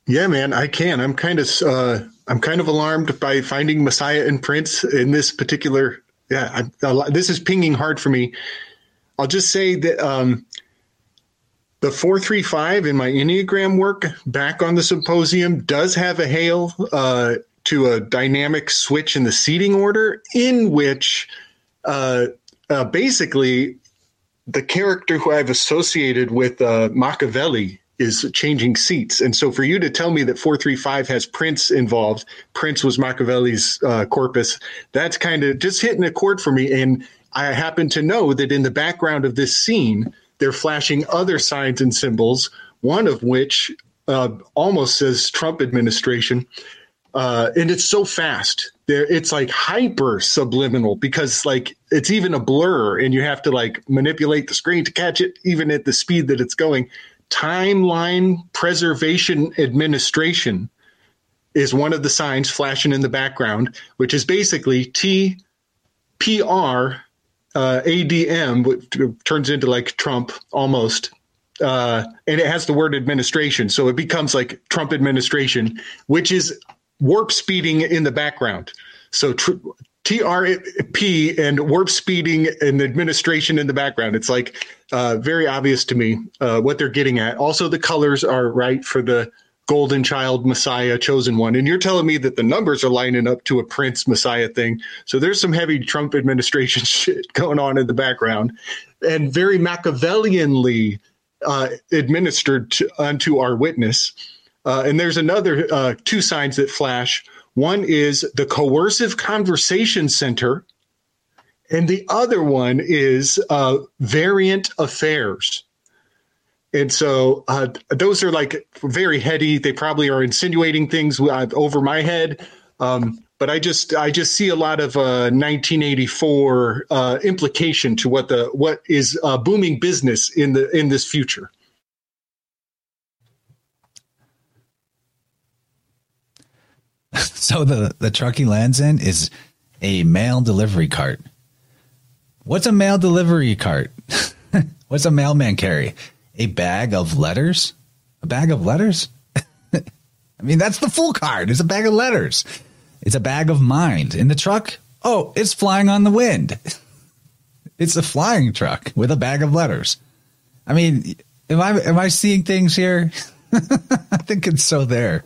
yeah, man, I can. I'm kind of uh, I'm kind of alarmed by finding Messiah and Prince in this particular. Yeah, I, this is pinging hard for me. I'll just say that um, the four three five in my Enneagram work back on the symposium does have a hail uh, to a dynamic switch in the seating order, in which uh, uh basically the character who I've associated with uh, Machiavelli is changing seats. And so for you to tell me that 435 has Prince involved, Prince was Machiavelli's uh, corpus, that's kind of just hitting a chord for me. And I happen to know that in the background of this scene, they're flashing other signs and symbols, one of which uh, almost says Trump administration. Uh, and it's so fast. There, it's like hyper subliminal because like it's even a blur, and you have to like manipulate the screen to catch it, even at the speed that it's going. Timeline Preservation Administration is one of the signs flashing in the background, which is basically T P R uh, ADM, which turns into like Trump almost. Uh, and it has the word administration. So it becomes like Trump administration, which is warp speeding in the background. So tr- TRP and warp speeding and administration in the background. It's like uh, very obvious to me uh, what they're getting at. Also, the colors are right for the golden child messiah chosen one. And you're telling me that the numbers are lining up to a prince messiah thing. So there's some heavy trump administration (laughs) shit going on in the background. And very machiavellianly uh, administered to, unto our witness. Uh, and there's another uh, two signs that flash. One is the coercive conversation center, and the other one is uh, variant affairs. And so uh, those are like very heady. They probably are insinuating things uh, over my head. Um, but I just I just see a lot of uh, 1984 uh, implication to what the what is uh, booming business in the in this future. (laughs) so the the truck he lands in is a mail delivery cart. What's a mail delivery cart? (laughs) What's a mailman carry? A bag of letters? A bag of letters? (laughs) I mean, that's the full card. It's a bag of letters. It's a bag of mind. In the truck, oh, it's flying on the wind. (laughs) It's a flying truck with a bag of letters. I mean, am I am I seeing things here? (laughs) I think it's so there.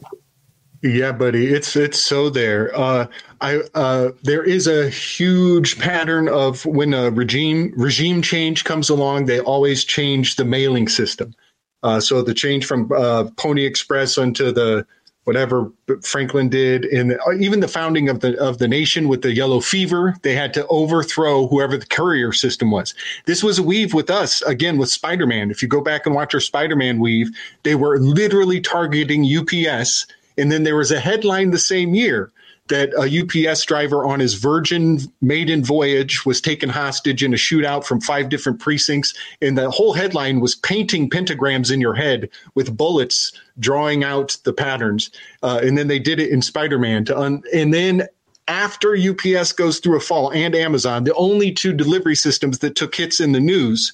Yeah, buddy, it's it's so there. Uh, I uh, there is a huge pattern of when a regime regime change comes along, they always change the mailing system. Uh, so the change from uh, Pony Express onto the whatever Franklin did, and even the founding of the of the nation with the yellow fever, they had to overthrow whoever the courier system was. This was a weave with us again with Spider Man. If you go back and watch our Spider Man weave, they were literally targeting UPS and then there was a headline the same year that a UPS driver on his Virgin maiden voyage was taken hostage in a shootout from five different precincts. And the whole headline was painting pentagrams in your head with bullets drawing out the patterns. Uh, and then they did it in Spider Man un- and then after UPS goes through a fall and Amazon, the only two delivery systems that took hits in the news,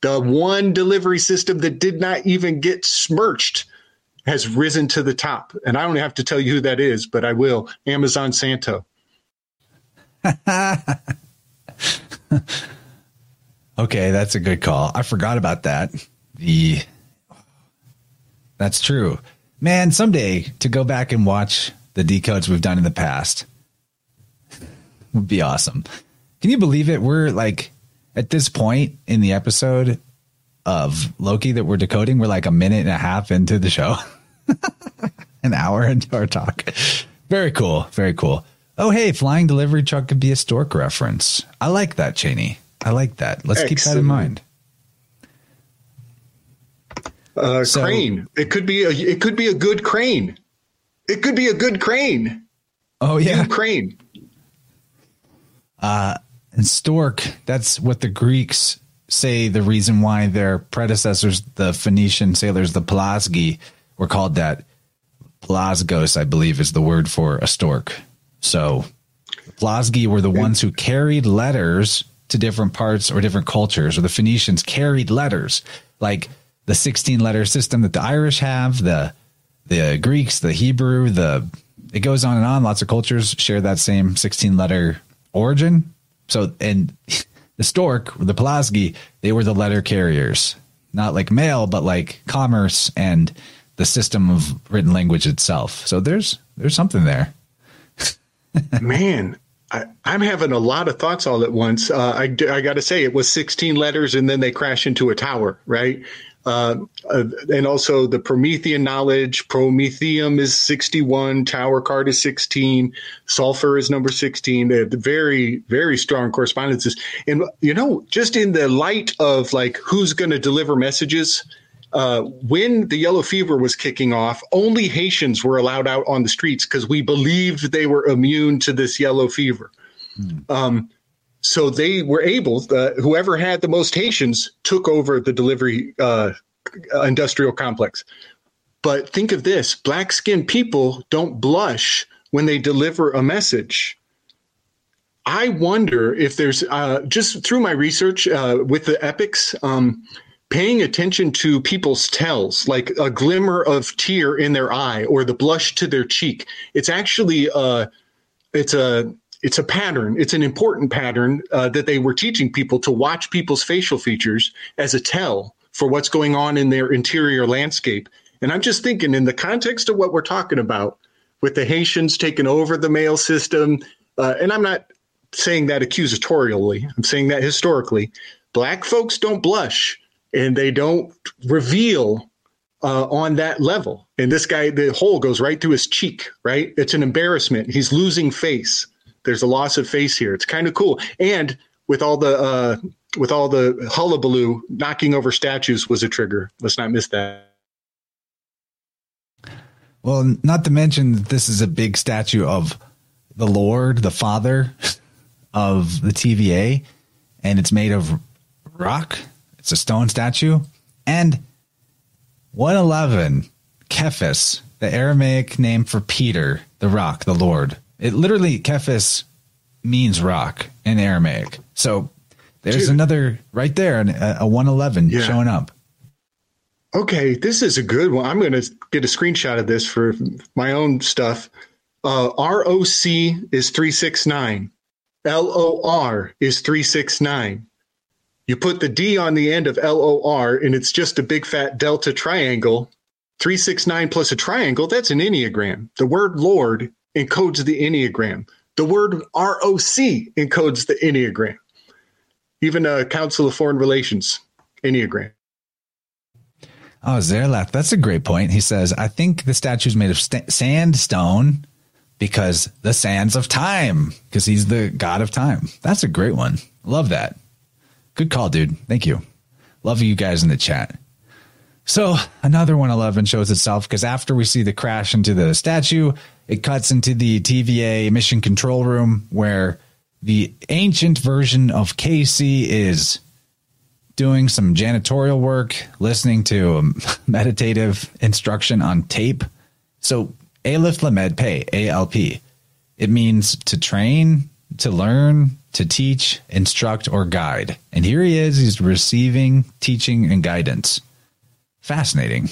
the one delivery system that did not even get smirched has risen to the top. And I don't have to tell you who that is, but I will. Amazon Santo. (laughs) okay, that's a good call. I forgot about that. The That's true. Man, someday to go back and watch the decodes we've done in the past (laughs) would be awesome. Can you believe it? We're like at this point in the episode of Loki that we're decoding, we're like a minute and a half into the show, (laughs) an hour into our talk. Very cool. Very cool. Oh, hey, flying delivery truck could be a stork reference. I like that, Cheney. I like that. Let's Excellent. keep that in mind. Uh, so, crane. It could be a. It could be a good crane. It could be a good crane. Oh yeah, crane. Uh, and stork. That's what the Greeks say the reason why their predecessors, the Phoenician sailors, the Pelasgi, were called that. Pelasgos, I believe, is the word for a stork. So, Pelasgi were the ones who carried letters to different parts or different cultures, or the Phoenicians carried letters, like the 16 letter system that the Irish have, the the Greeks, the Hebrew, the it goes on and on. Lots of cultures share that same 16 letter origin. So, and the stork, the Pelasgi, they were the letter carriers, not like mail, but like commerce and the system of written language itself. So there's there's something there. (laughs) Man, I, am having a lot of thoughts all at once. Uh, I, I got to say, it was 16 letters and then they crash into a tower, right? Uh, uh, and also the Promethean knowledge. Prometheum is 61. Tower card is 16. Sulfur is number 16. They have very, very strong correspondences. And, you know, just in the light of like who's going to deliver messages, uh, when the yellow fever was kicking off, only Haitians were allowed out on the streets because we believed they were immune to this yellow fever. Hmm. Um, so they were able, uh, whoever had the most Haitians took over the delivery uh, industrial complex. But think of this black skinned people don't blush when they deliver a message. I wonder if there's uh, just through my research uh, with the epics, um, paying attention to people's tells, like a glimmer of tear in their eye or the blush to their cheek. It's actually uh, it's a it's a pattern. It's an important pattern uh, that they were teaching people to watch people's facial features as a tell for what's going on in their interior landscape. And I'm just thinking, in the context of what we're talking about, with the Haitians taking over the mail system, uh, and I'm not saying that accusatorially, I'm saying that historically, black folks don't blush and they don't reveal uh, on that level. And this guy, the hole goes right through his cheek, right? It's an embarrassment. He's losing face there's a loss of face here. It's kind of cool. And with all the uh, with all the hullabaloo, knocking over statues was a trigger. Let's not miss that. Well, not to mention that this is a big statue of the Lord, the Father (laughs) of the TVA, and it's made of rock. It's a stone statue. And 111, Kephas, the Aramaic name for Peter, the rock, the Lord. It literally Kephas means rock in Aramaic. So there's Dude. another right there, a, a 111 yeah. showing up. Okay, this is a good one. I'm going to get a screenshot of this for my own stuff. Uh, ROC is 369. LOR is 369. You put the D on the end of LOR and it's just a big fat delta triangle. 369 plus a triangle, that's an Enneagram. The word Lord encodes the Enneagram. The word ROC encodes the Enneagram. Even a Council of Foreign Relations, Enneagram. Oh, Zerlath, that's a great point. He says, I think the statue is made of st- sandstone because the sands of time, because he's the god of time. That's a great one. Love that. Good call, dude. Thank you. Love you guys in the chat. So another 111 shows itself because after we see the crash into the statue, it cuts into the TVA mission control room where the ancient version of Casey is doing some janitorial work, listening to um, a (laughs) meditative instruction on tape. So Aleph Lamed Pay, ALP. It means to train, to learn, to teach, instruct, or guide. And here he is, he's receiving teaching and guidance. Fascinating.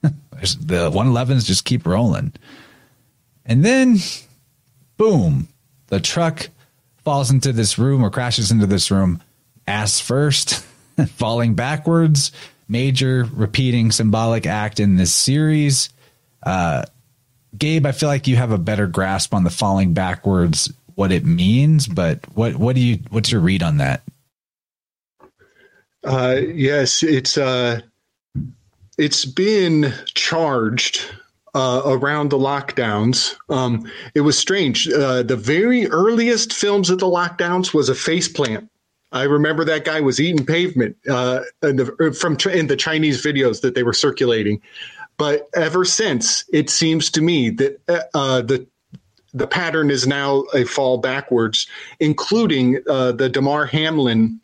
the 111s just keep rolling. And then, boom, the truck falls into this room or crashes into this room, ass first, (laughs) falling backwards. Major repeating symbolic act in this series. Uh, Gabe, I feel like you have a better grasp on the falling backwards, what it means. But what what do you what's your read on that? Uh, yes, it's uh, it's been charged uh, around the lockdowns. Um, it was strange. Uh, the very earliest films of the lockdowns was a face plant. I remember that guy was eating pavement uh, in the, er, from in the Chinese videos that they were circulating. But ever since, it seems to me that uh, uh, the the pattern is now a fall backwards, including uh, the Damar Hamlin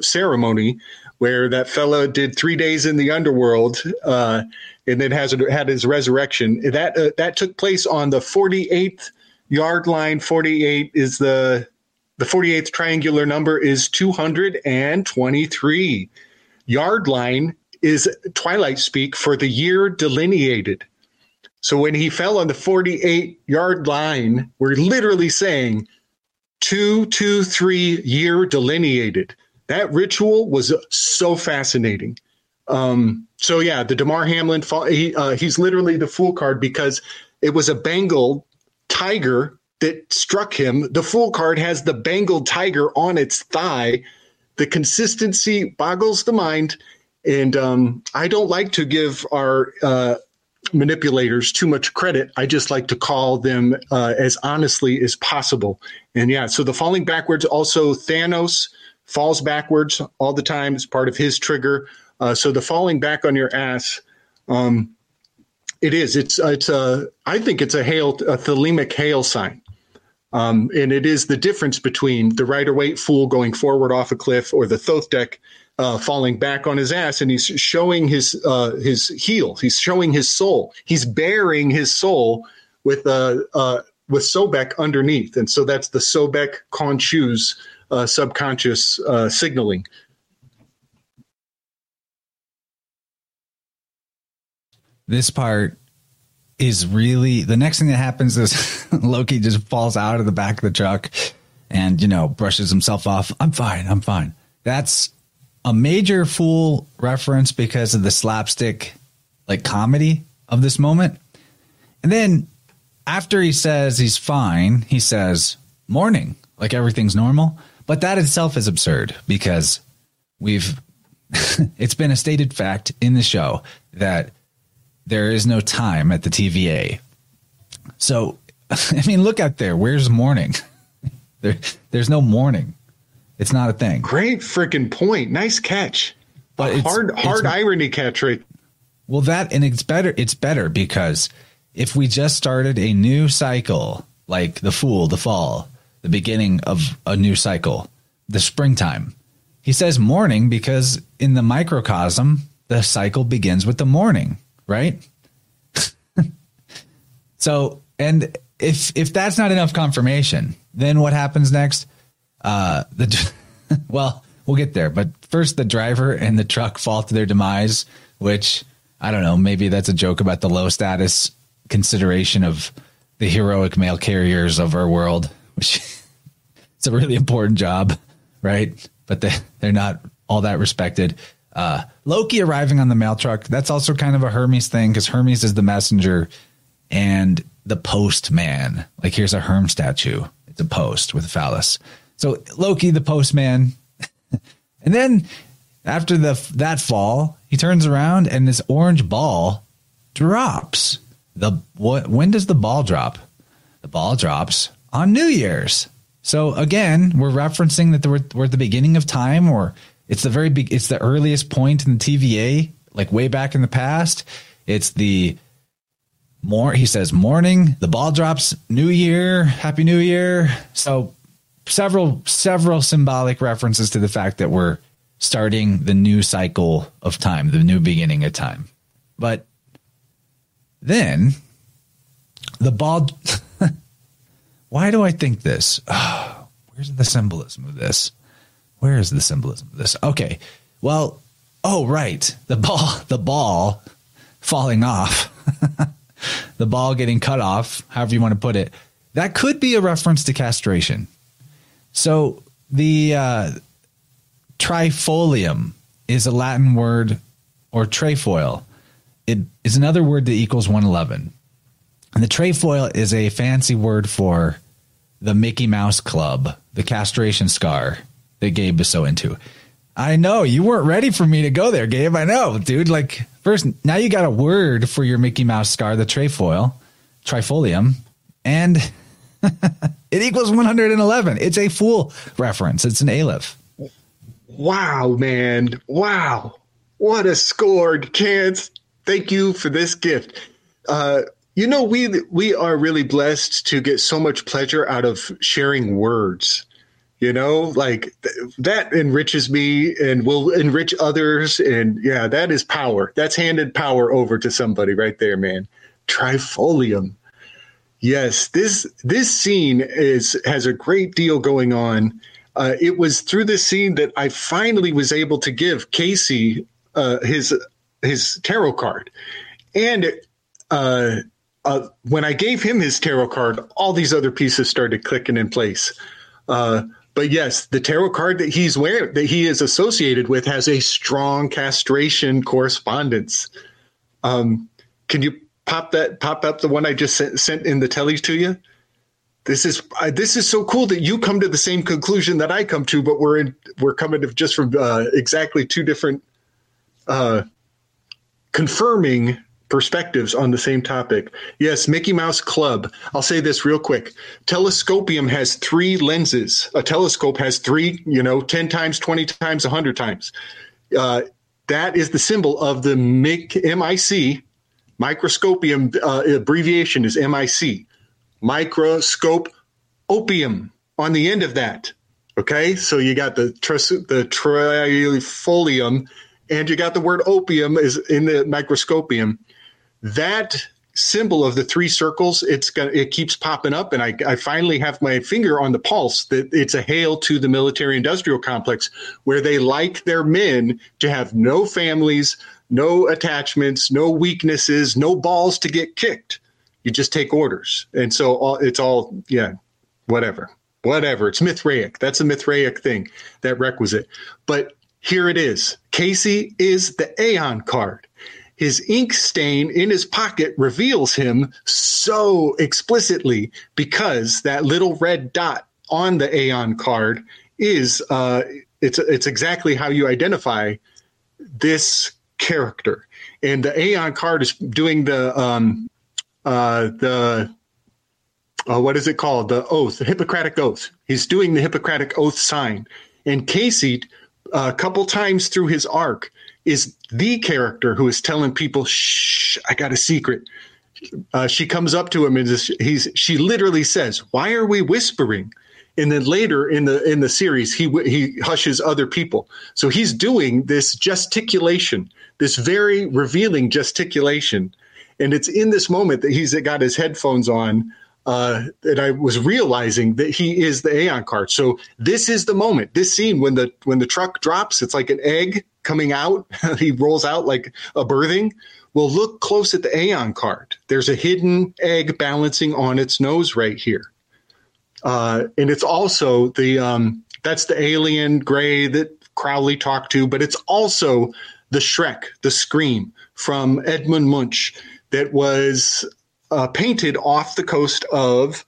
ceremony, where that fellow did three days in the underworld uh, and then has had his resurrection. That uh, that took place on the 48th yard line. 48 is the the 48th triangular number is 223. Yard line is twilight speak for the year delineated. So when he fell on the 48 yard line, we're literally saying two, two, three year delineated. That ritual was so fascinating. Um, so yeah, the Damar Hamlin, he, uh, he's literally the fool card because it was a Bengal tiger that struck him. The fool card has the Bengal tiger on its thigh. The consistency boggles the mind. And um, I don't like to give our uh, manipulators too much credit. I just like to call them uh, as honestly as possible. And yeah, so the falling backwards also Thanos falls backwards all the time. It's part of his trigger. Uh, so the falling back on your ass, um, it is. It's it's a. I think it's a hail a thelemic hail sign. Um, and it is the difference between the Rider Waite fool going forward off a cliff or the Thoth uh, falling back on his ass, and he's showing his uh, his heel. He's showing his soul. He's bearing his soul with uh, uh with Sobek underneath, and so that's the Sobek Khonshu's uh, subconscious uh, signaling. This part is really the next thing that happens is (laughs) Loki just falls out of the back of the truck and you know brushes himself off. I'm fine. I'm fine. That's a major fool reference because of the slapstick like comedy of this moment. And then after he says he's fine, he says morning, like everything's normal. But that itself is absurd because we've (laughs) it's been a stated fact in the show that there is no time at the TVA. So, (laughs) I mean, look out there. Where's morning? (laughs) there, there's no morning. It's not a thing. Great freaking point. Nice catch. But a hard, hard irony catch, right? Well, that and it's better. It's better because if we just started a new cycle, like the Fool, the Fall, the beginning of a new cycle, the springtime. He says morning because in the microcosm, the cycle begins with the morning right? (laughs) so, and if if that's not enough confirmation, then what happens next? Uh, the (laughs) well, we'll get there, but first, the driver and the truck fall to their demise, which I don't know. Maybe that's a joke about the low status consideration of the heroic mail carriers of our world, which (laughs) it's a really important job, right? But they they're not all that respected. Uh, Loki arriving on the mail truck, that's also kind of a Hermes thing because Hermes is the messenger and the postman. Like here's a Herm statue. It's a post with a phallus. So Loki, the postman. (laughs) and then after the that fall, he turns around and this orange ball drops. The what when does the ball drop? The ball drops on New Year's. So again, we're referencing that we're, we're at the beginning of time or it's the very big. It's the earliest point in the TVA, like way back in the past. It's the more he says morning. The ball drops. New Year, Happy New Year. So several several symbolic references to the fact that we're starting the new cycle of time, the new beginning of time. But then the ball. Why do I think this? Oh, (sighs) where's the symbolism of this? Where is the symbolism of this? Okay. Well, oh right. The ball (laughs) the ball falling off. (laughs) the ball getting cut off, however you want to put it. That could be a reference to castration. So the uh, trifolium is a Latin word or trefoil. It is another word that equals 111. And the trefoil is a fancy word for the Mickey Mouse Club, the castration scar that Gabe is so into. I know you weren't ready for me to go there, Gabe. I know, dude. Like first, now you got a word for your Mickey Mouse scar, the trefoil, trifolium, and (laughs) it equals 111. It's a fool reference. It's an aleph. Wow, man! Wow, what a scored chance! Thank you for this gift. Uh, you know, we we are really blessed to get so much pleasure out of sharing words. You know like th- that enriches me and will enrich others. And yeah that is power. That's handed power over to somebody right there man. Trifolium. Yes this this scene is has a great deal going on. Uh, it was through this scene that i finally was able to give casey uh, his his tarot card. And uh, uh when i gave him his tarot card all these other pieces started clicking in place uh, but yes, the tarot card that he's wearing, that he is associated with, has a strong castration correspondence. Um, can you pop that? Pop up the one I just sent, sent in the telly to you. This is this is so cool that you come to the same conclusion that I come to, but we're in we're coming to just from uh, exactly two different uh, confirming perspectives on the same topic. Yes, Mickey Mouse Club. I'll say this real quick. Telescopium has three lenses. A telescope has three, you know, 10 times, 20 times, 100 times. Uh, that is the symbol of the MIC, MIC. Microscopium uh, abbreviation is MIC. Microscope opium on the end of that. Okay, so you got the tris- the trifolium, and you got the word opium is in the microscopium that symbol of the three circles it's got it keeps popping up and I, I finally have my finger on the pulse that it's a hail to the military industrial complex where they like their men to have no families no attachments no weaknesses no balls to get kicked. You just take orders. And so all, it's all yeah whatever. Whatever. It's mithraic. That's a mithraic thing that requisite. But here it is. Casey is the aeon card his ink stain in his pocket reveals him so explicitly because that little red dot on the Aeon card is uh, it's it's exactly how you identify this character. And the Aeon card is doing the um, uh, the uh, what is it called? The oath, the Hippocratic oath. He's doing the Hippocratic oath sign. And Casey, a couple times through his arc, is the character who is telling people, "Shh, I got a secret." Uh, she comes up to him and he's she literally says, "Why are we whispering?" And then later in the in the series, he he hushes other people. So he's doing this gesticulation, this very revealing gesticulation, and it's in this moment that he's got his headphones on uh, that I was realizing that he is the Aeon card. So this is the moment, this scene when the when the truck drops, it's like an egg coming out. (laughs) he rolls out like a birthing. Well, look close at the Aeon card. There's a hidden egg balancing on its nose right here, uh, and it's also the um, that's the alien gray that Crowley talked to, but it's also the Shrek, the scream from Edmund Munch that was uh, painted off the coast of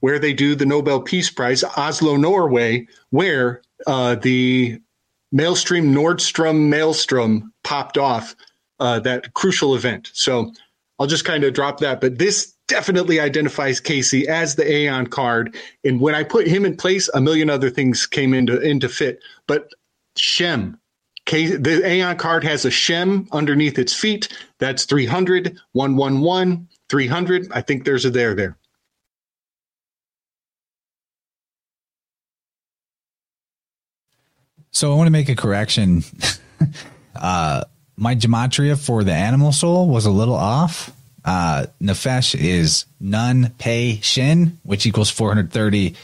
where they do the Nobel Peace Prize, Oslo, Norway, where uh, the Maelstrom Nord Stream Maelstrom popped off uh, that crucial event. So I'll just kind of drop that. But this definitely identifies Casey as the Aeon card. And when I put him in place, a million other things came into into fit. But Shem, the Aeon card has a Shem underneath its feet. That's 300, 111, 300. I think there's a there there. So I want to make a correction. (laughs) uh, my gematria for the animal soul was a little off. Uh, Nefesh is Nun Pei Shin, which equals 430.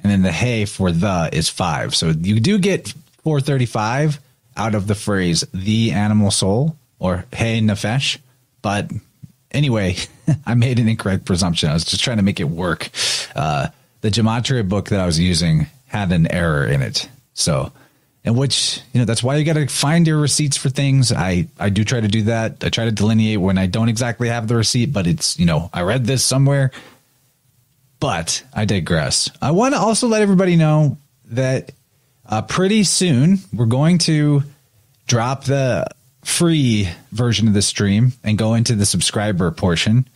And then the Hey for the is five. So you do get 435 out of the phrase the animal soul or Hey Nefesh. But anyway, (laughs) I made an incorrect presumption. I was just trying to make it work. Uh, the gematria book that I was using had an error in it. So, and which, you know, that's why you got to find your receipts for things. I, I do try to do that. I try to delineate when I don't exactly have the receipt, but it's, you know, I read this somewhere. But I digress. I want to also let everybody know that uh, pretty soon we're going to drop the free version of the stream and go into the subscriber portion.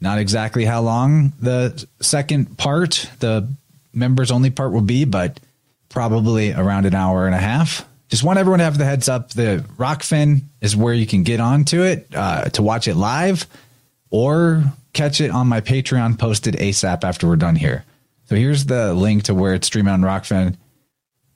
Not exactly how long the second part, the members only part will be, but probably around an hour and a half. Just want everyone to have the heads up. The Rokfin is where you can get onto it uh, to watch it live or catch it on my Patreon posted ASAP after we're done here. So here's the link to where it's streaming on Rokfin.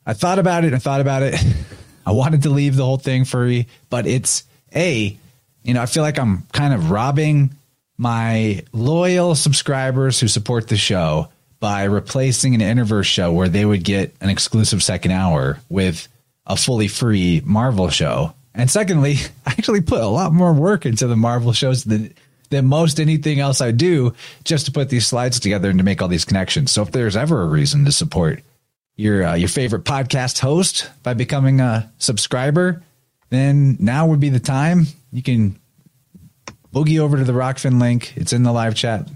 I thought about it. I thought about it. (laughs) I wanted to leave the whole thing free, but it's a, you know, I feel like I'm kind of robbing my loyal subscribers who support the show by replacing an InnerVerse show where they would get an exclusive second hour with a fully free Marvel show. And secondly, (laughs) I actually put a lot more work into the Marvel shows than than most anything else I do just to put these slides together and to make all these connections. So if there's ever a reason to support your uh, your favorite podcast host by becoming a subscriber, then now would be the time. You can boogie over to the Rokfin link. It's in the live chat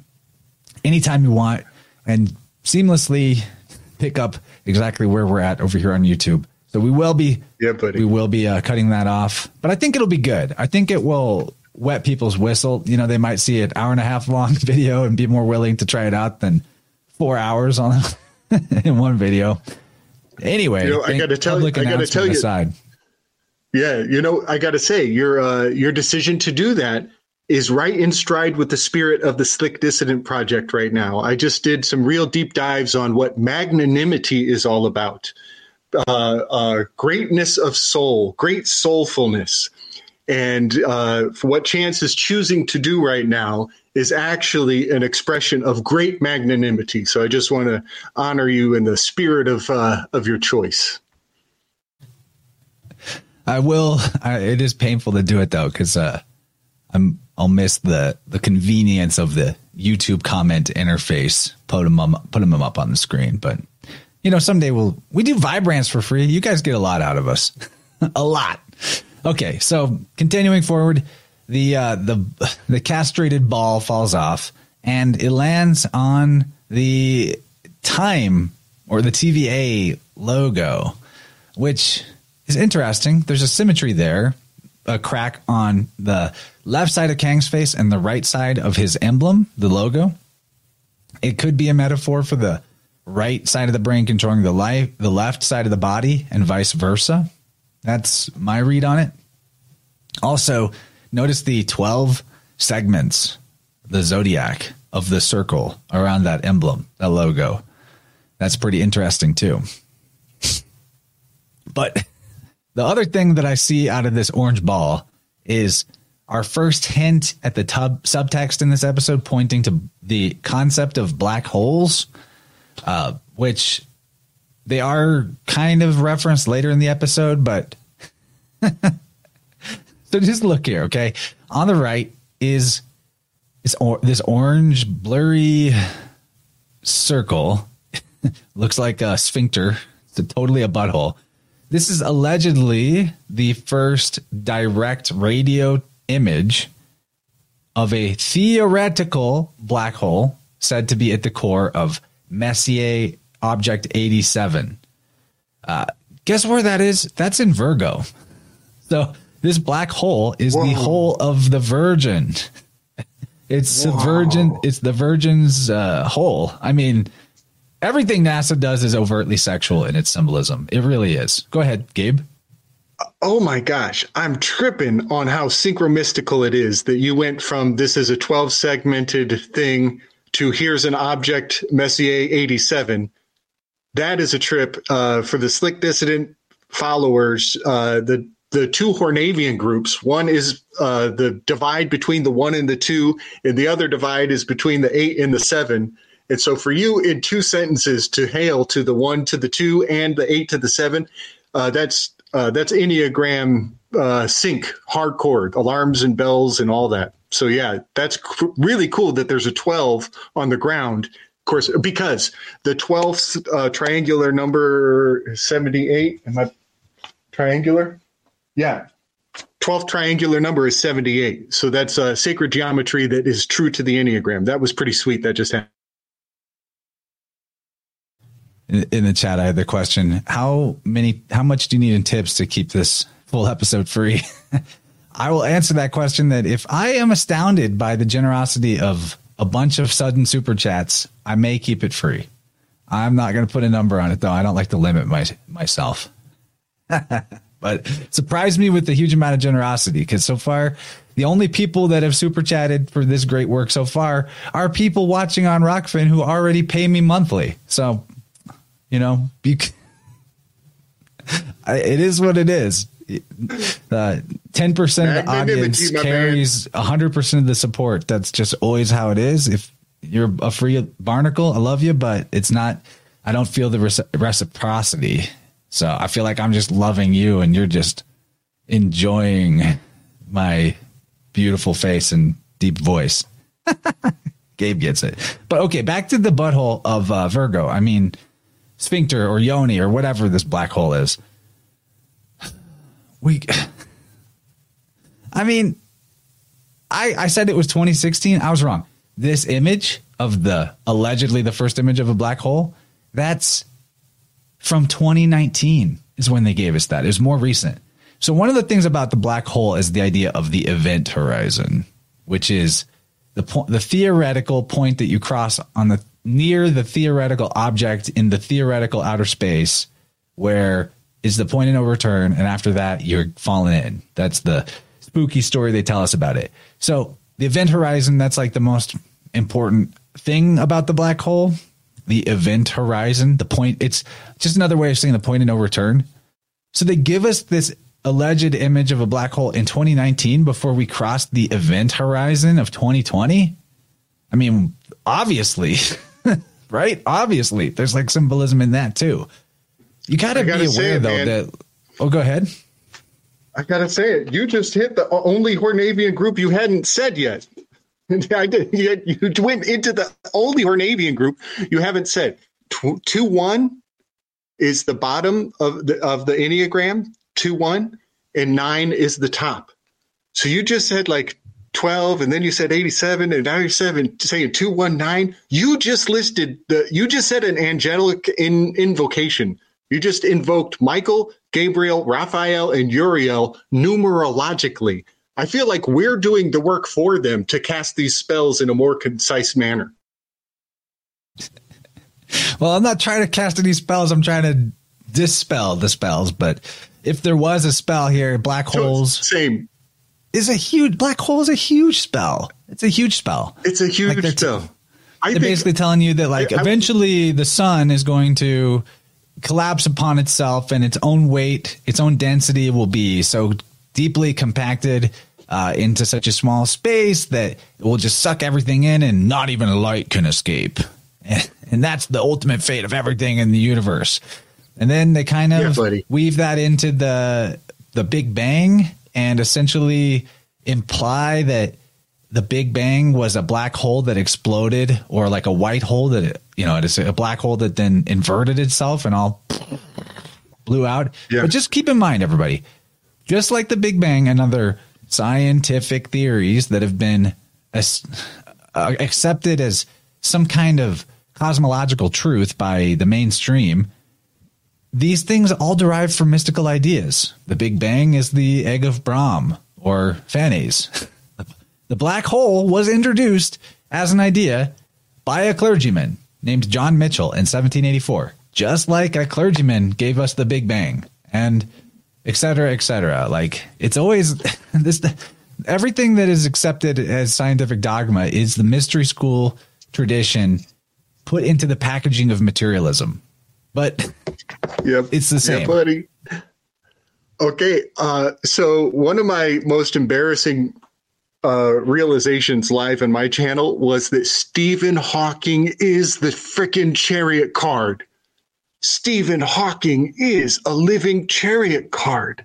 anytime you want and seamlessly pick up exactly where we're at over here on YouTube. So we will be, yeah, buddy. we will be uh, cutting that off. But I think it'll be good. I think it will wet people's whistle. You know, they might see an hour and a half long (laughs) video and be more willing to try it out than four hours on (laughs) in one video. Anyway, You know, I gotta tell you- I gotta tell you- aside. Yeah, you know, I got to say, your uh, your decision to do that is right in stride with the spirit of the Slick Dissident project right now. I just did some real deep dives on what magnanimity is all about, uh, uh, greatness of soul, great soulfulness, and uh, what Chance is choosing to do right now is actually an expression of great magnanimity. So I just want to honor you in the spirit of uh, of your choice. I will. I, it is painful to do it though, because uh, I'm. I'll miss the the convenience of the YouTube comment interface. Put them up, put them up on the screen. But you know, someday we'll we do Vibrants for free. You guys get a lot out of us, (laughs) a lot. Okay, so continuing forward, the uh, the the castrated ball falls off and it lands on the time or the TVA logo, which is interesting. There's a symmetry there, a crack on the left side of Kang's face and the right side of his emblem, the logo. It could be a metaphor for the right side of the brain controlling the life, the left side of the body, and vice versa. That's my read on it. Also, notice the 12 segments, the zodiac of the circle around that emblem, that logo. That's pretty interesting too. (laughs) But the other thing that I see out of this orange ball is our first hint at the tub subtext in this episode pointing to the concept of black holes, uh, which they are kind of referenced later in the episode, but (laughs) so just look here, okay? On the right is this, or, this orange blurry circle. (laughs) Looks like a sphincter. It's a, totally a butthole. This is allegedly the first direct radio image of a theoretical black hole said to be at the core of Messier Object 87. Uh, guess where that is? That's in Virgo. So this black hole is the hole of the Virgin. (laughs) It's the Virgin. It's the Virgin's uh, hole. I mean, everything NASA does is overtly sexual in its symbolism. It really is. Go ahead, Gabe. Oh my gosh, I'm tripping on how synchromystical it is that you went from this is a 12 segmented thing to here's an object Messier 87. That is a trip uh, for the Slick Dissident followers. Uh, the the two Hornavian groups. One is uh, the divide between the one and the two, and the other divide is between the eight and the seven. And so, for you, in two sentences, to hail to the one to the two and the eight to the seven, uh, that's uh, that's Enneagram uh, sync, hardcore, alarms and bells and all that. So yeah, that's cr- really cool that there's a 12 on the ground. Of course, because the 12th uh, triangular number 78. Am I triangular? Yeah. 12th triangular number is 78. So that's uh, sacred geometry that is true to the Enneagram. That was pretty sweet. That just happened. In, the chat, I had the question: How many? How much do you need in tips to keep this full episode free? (laughs) I will answer that question. That if I am astounded by the generosity of a bunch of sudden super chats, I may keep it free. I'm not going to put a number on it though. I don't like to limit my myself. (laughs) but surprised me with the huge amount of generosity because so far the only people that have super chatted for this great work so far are people watching on Rokfin who already pay me monthly. So, you know, be, I- it is what it is. Uh, 10% of the Magnanimity, audience my man. carries 100% of the support. That's just always how it is. If you're a free barnacle, I love you, but it's not, I don't feel the reciprocity. So I feel like I'm just loving you and you're just enjoying my beautiful face and deep voice. (laughs) Gabe gets it. But okay, back to the butthole of uh, Virgo. I mean, sphincter or yoni or whatever this black hole is. We, I mean, I I said it was 2016. I was wrong. This image of the allegedly the first image of a black hole, that's from 2019. is when they gave us that. It was more recent. So one of the things about the black hole is the idea of the event horizon, which is the point, the theoretical point that you cross on the near the theoretical object in the theoretical outer space, where is the point of no return, and after that you're falling in. That's the spooky story they tell us about it. So the event horizon, that's like the most important thing about the black hole. The event horizon, the point, it's just another way of saying the point of no return. So they give us this alleged image of a black hole in 2019 before we crossed the event horizon of 2020. I mean, obviously, (laughs) right? Obviously, there's like symbolism in that too. You got to be aware it, though man. that. Oh, go ahead. I gotta say it. You just hit the only Hornavian group you hadn't said yet. (laughs) I did. Yet you went into the only Hornavian group you haven't said. Two one is the bottom of the of the enneagram. Two one and nine is the top. So you just said like 12 and then you said 87 and now you're seven saying 219 you just listed the you just said an angelic in invocation. You just invoked michael gabriel raphael and uriel numerologically. I feel like we're doing the work for them to cast these spells in a more concise manner. Well i'm not trying to cast any spells. I'm trying to dispel the spells but if there was a spell here black holes. Same is a huge black hole is a huge spell. It's a huge spell. It's a huge like spell. T- they're think, basically telling you that like I, eventually the sun is going to collapse upon itself and its own weight, its own density will be so deeply compacted uh, into such a small space that it will just suck everything in and not even a light can escape. And, (laughs) and that's the ultimate fate of everything in the universe. And then they kind of yeah, weave that into the the Big Bang and essentially imply that the Big Bang was a black hole that exploded, or like a white hole that you know it is a black hole that then inverted itself and all blew out. Yeah. But just keep in mind, everybody, just like the Big Bang and other scientific theories that have been as, uh, accepted as some kind of cosmological truth by the mainstream these things all derive from mystical ideas. The Big Bang is the egg of Brahm or Phanes. (laughs) the black hole was introduced as an idea by a clergyman named John Michell in 1784, just like a clergyman gave us the Big Bang and et cetera, et cetera. Like it's always (laughs) this, everything that is accepted as scientific dogma is the mystery school tradition put into the packaging of materialism but yep. it's the same. Yeah, buddy. Okay, uh, so one of my most embarrassing uh, realizations live on my channel was that Stephen Hawking is the freaking chariot card. Stephen Hawking is a living chariot card.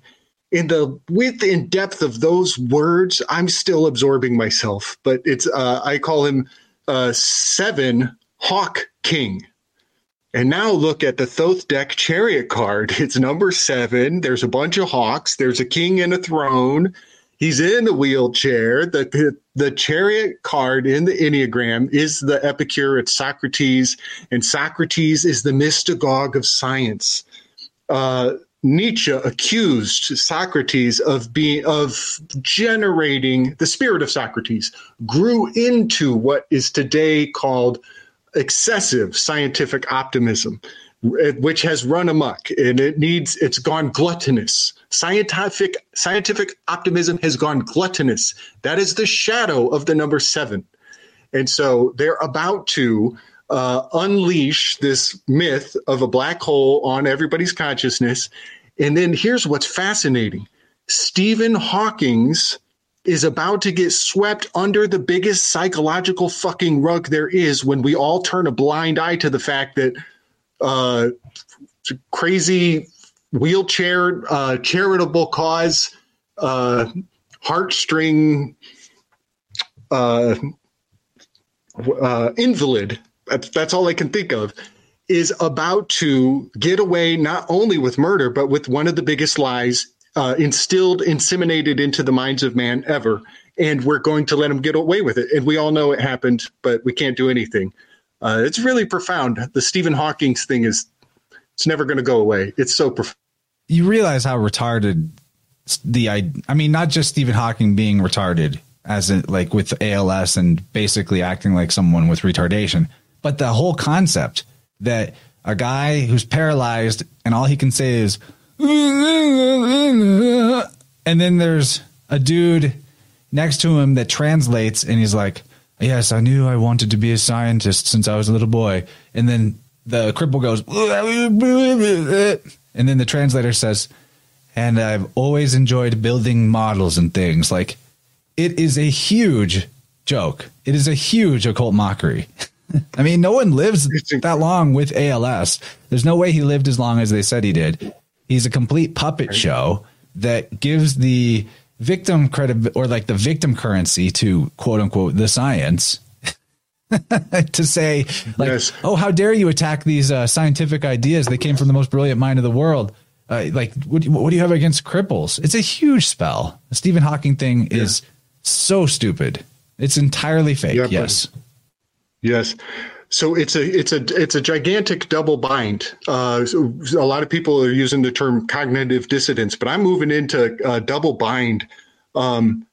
In the width and depth of those words, I'm still absorbing myself. But it's uh, I call him uh, Seven Hawk King. And now look at the Thoth deck chariot card. (laughs) It's number seven. There's a bunch of hawks. There's a king and a throne. He's in a wheelchair. The, the chariot card in the Enneagram is the Epicure. It's Socrates, and Socrates is the mystagogue of science. Uh, Nietzsche accused Socrates of being of generating the spirit of Socrates grew into what is today called excessive scientific optimism, which has run amok and it needs, it's gone gluttonous. Scientific, scientific optimism has gone gluttonous. That is the shadow of the number seven. And so they're about to uh, unleash this myth of a black hole on everybody's consciousness. And then here's what's fascinating Stephen Hawking's is about to get swept under the biggest psychological fucking rug there is when we all turn a blind eye to the fact that uh, crazy wheelchair uh, charitable cause uh, heartstring uh, uh, invalid that's, that's all i can think of is about to get away not only with murder but with one of the biggest lies uh, instilled, inseminated into the minds of man ever. And we're going to let him get away with it. And we all know it happened, but we can't do anything. Uh, it's really profound. The Stephen Hawking's thing is, it's never going to go away. It's so profound. you realize how retarded the I, I mean, not just Stephen Hawking being retarded as in, like with ALS and basically acting like someone with retardation, but the whole concept that a guy who's paralyzed and all he can say is (laughs) and then there's a dude next to him that translates and he's like yes i knew i wanted to be a scientist since i was a little boy. And then the cripple goes (laughs) and then the translator says and i've always enjoyed building models and things. Like it is a huge joke. It is a huge occult mockery. (laughs) I mean, no one lives that long with ALS. There's no way he lived as long as they said he did. He's a complete puppet show that gives the victim credit or like the victim currency to quote unquote the science (laughs) to say like yes. oh how dare you attack these uh, scientific ideas? They came from the most brilliant mind of the world. Uh, like what do, you, what do you have against cripples? It's a huge spell. The stephen hawking thing yeah. is so stupid. It's entirely fake. Yeah, yes. Yes so it's a it's a it's a gigantic double bind. Uh, so a lot of people are using the term cognitive dissonance, but I'm moving into uh, double bind. Um,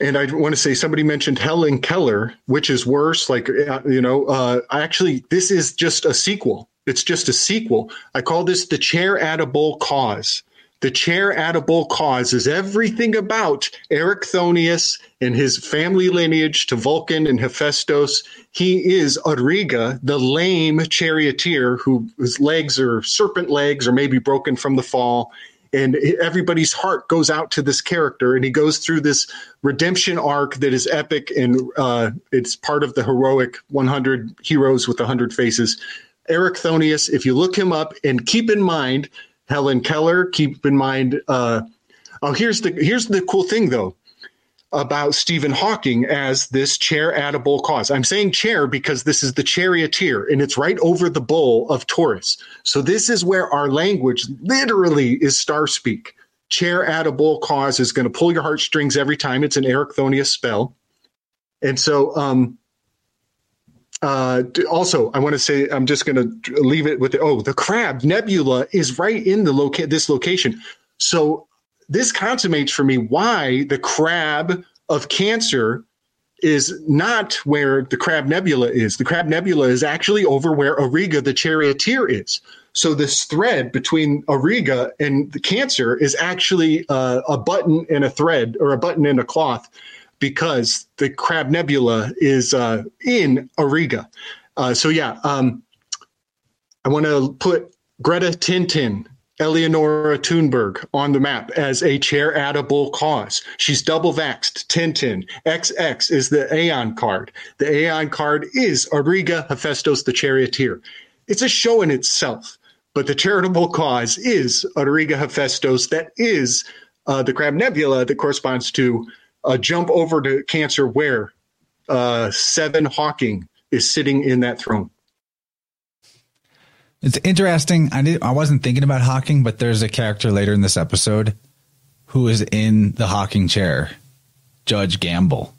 and I want to say somebody mentioned Helen Keller, which is worse. Like uh, you know, uh, actually, this is just a sequel. It's just a sequel. I call this the chair at a bull cause. The chair at a bull cause is everything about Erichthonius and his family lineage to Vulcan and Hephaestus. He is Auriga, the lame charioteer whose legs are serpent legs or maybe broken from the fall. And everybody's heart goes out to this character, and he goes through this redemption arc that is epic, and uh, it's part of the heroic 100 heroes with 100 faces. Erichthonius, if you look him up and keep in mind Helen Keller. Keep in mind. Uh, oh, here's the here's the cool thing though about Stephen Hawking as this chair at a bull cause. I'm saying chair because this is the charioteer and it's right over the bull of Taurus. So this is where our language literally is star speak. Chair at a bull cause is going to pull your heartstrings every time. It's an Erichthonius spell. And so um, uh, also, I want to say I'm just going to leave it with the, oh the Crab Nebula is right in the loca- this location. So this consummates for me why the Crab of Cancer is not where the Crab Nebula is. The Crab Nebula is actually over where Auriga the Charioteer is. So this thread between Auriga and the Cancer is actually uh, a button and a thread, or a button and a cloth because the Crab Nebula is uh, in Auriga. Uh, so yeah, um, I want to put Greta Tintin, Eleonora Thunberg on the map as a bull cause. She's double vaxxed. Tintin. XX is the Aeon card. The Aeon card is Auriga Hephaestus the Charioteer. It's a show in itself, but the charitable cause is Auriga Hephaestus. That is uh, the Crab Nebula that corresponds to uh, jump over to Cancer where uh, Stephen Hawking is sitting in that throne. It's interesting. I did. I wasn't thinking about Hawking, but there's a character later in this episode who is in the Hawking chair, Judge Gamble.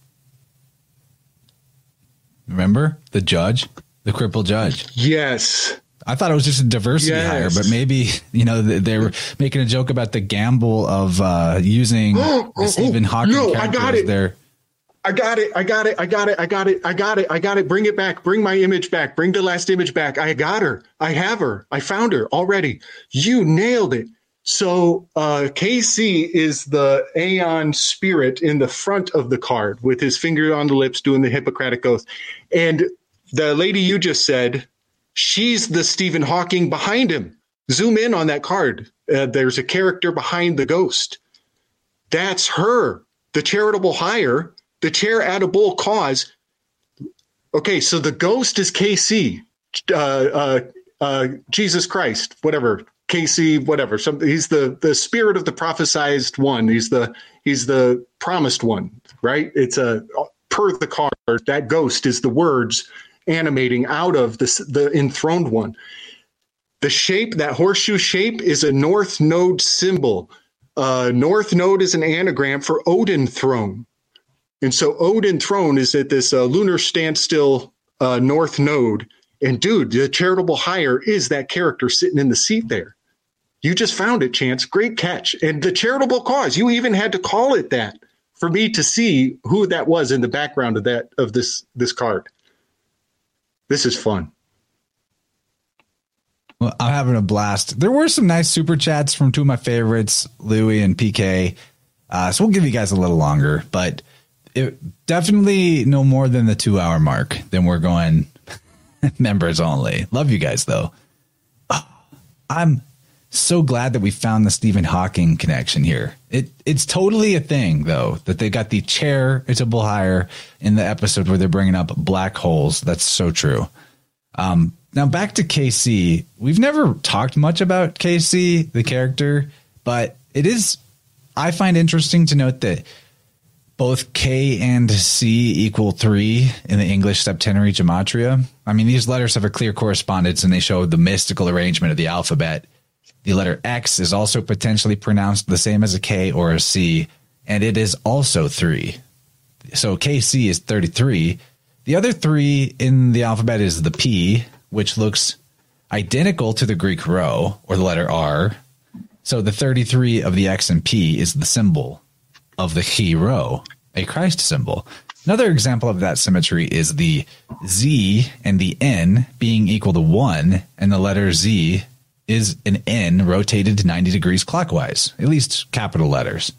Remember the judge, the crippled judge? Yes. I thought it was just a diversity yes. hire, but maybe you know they were making a joke about the gamble of uh, using (gasps) oh, oh, Stephen Hawking no, I got it. There. I got it. I got it. I got it. I got it. I got it. I got it. Bring it back. Bring my image back. Bring the last image back. I got her. I have her. I found her already. You nailed it. So uh, KC is the Aeon spirit in the front of the card with his finger on the lips doing the Hippocratic oath. And the lady you just said, She's the Stephen Hawking behind him. Zoom in on that card. Uh, there's a character behind the ghost. That's her, the charitable hire, the chair at a bull cause. Okay, so the ghost is KC, uh, uh, uh, Jesus Christ, whatever, KC, whatever. Some, he's the the spirit of the prophesized one. He's the he's the promised one, right? It's a per the card. That ghost is the words animating out of this, the enthroned one. The shape, that horseshoe shape, is a north node symbol. Uh, north node is an anagram for Odin throne. And so Odin throne is at this uh, lunar standstill uh, north node. And dude, the charitable hire is that character sitting in the seat there. You just found it, Chance. Great catch. And the charitable cause, you even had to call it that for me to see who that was in the background of that of this this card. This is fun. Well, I'm having a blast. There were some nice super chats from two of my favorites, Louie and PK. Uh, so we'll give you guys a little longer, but it, definitely no more than the two hour mark. Then we're going (laughs) members only. Love you guys though. Oh, I'm so glad that we found the Stephen Hawking connection here. It it's totally a thing though that they got the charitable hire in the episode where they're bringing up black holes. That's so true. Um, now back to KC. We've never talked much about KC, the character, but it is. I find interesting to note that both K and C equal three in the English septenary gematria. I mean, these letters have a clear correspondence and they show the mystical arrangement of the alphabet. The letter X is also potentially pronounced the same as a K or a C, and it is also three. So KC is 33. The other three in the alphabet is the P, which looks identical to the Greek rho or the letter R. So the 33 of the X and P is the symbol of the Chi rho, a Christ symbol. Another example of that symmetry is the Z and the N being equal to 1, and the letter Z is an N rotated to 90 degrees clockwise, at least capital letters.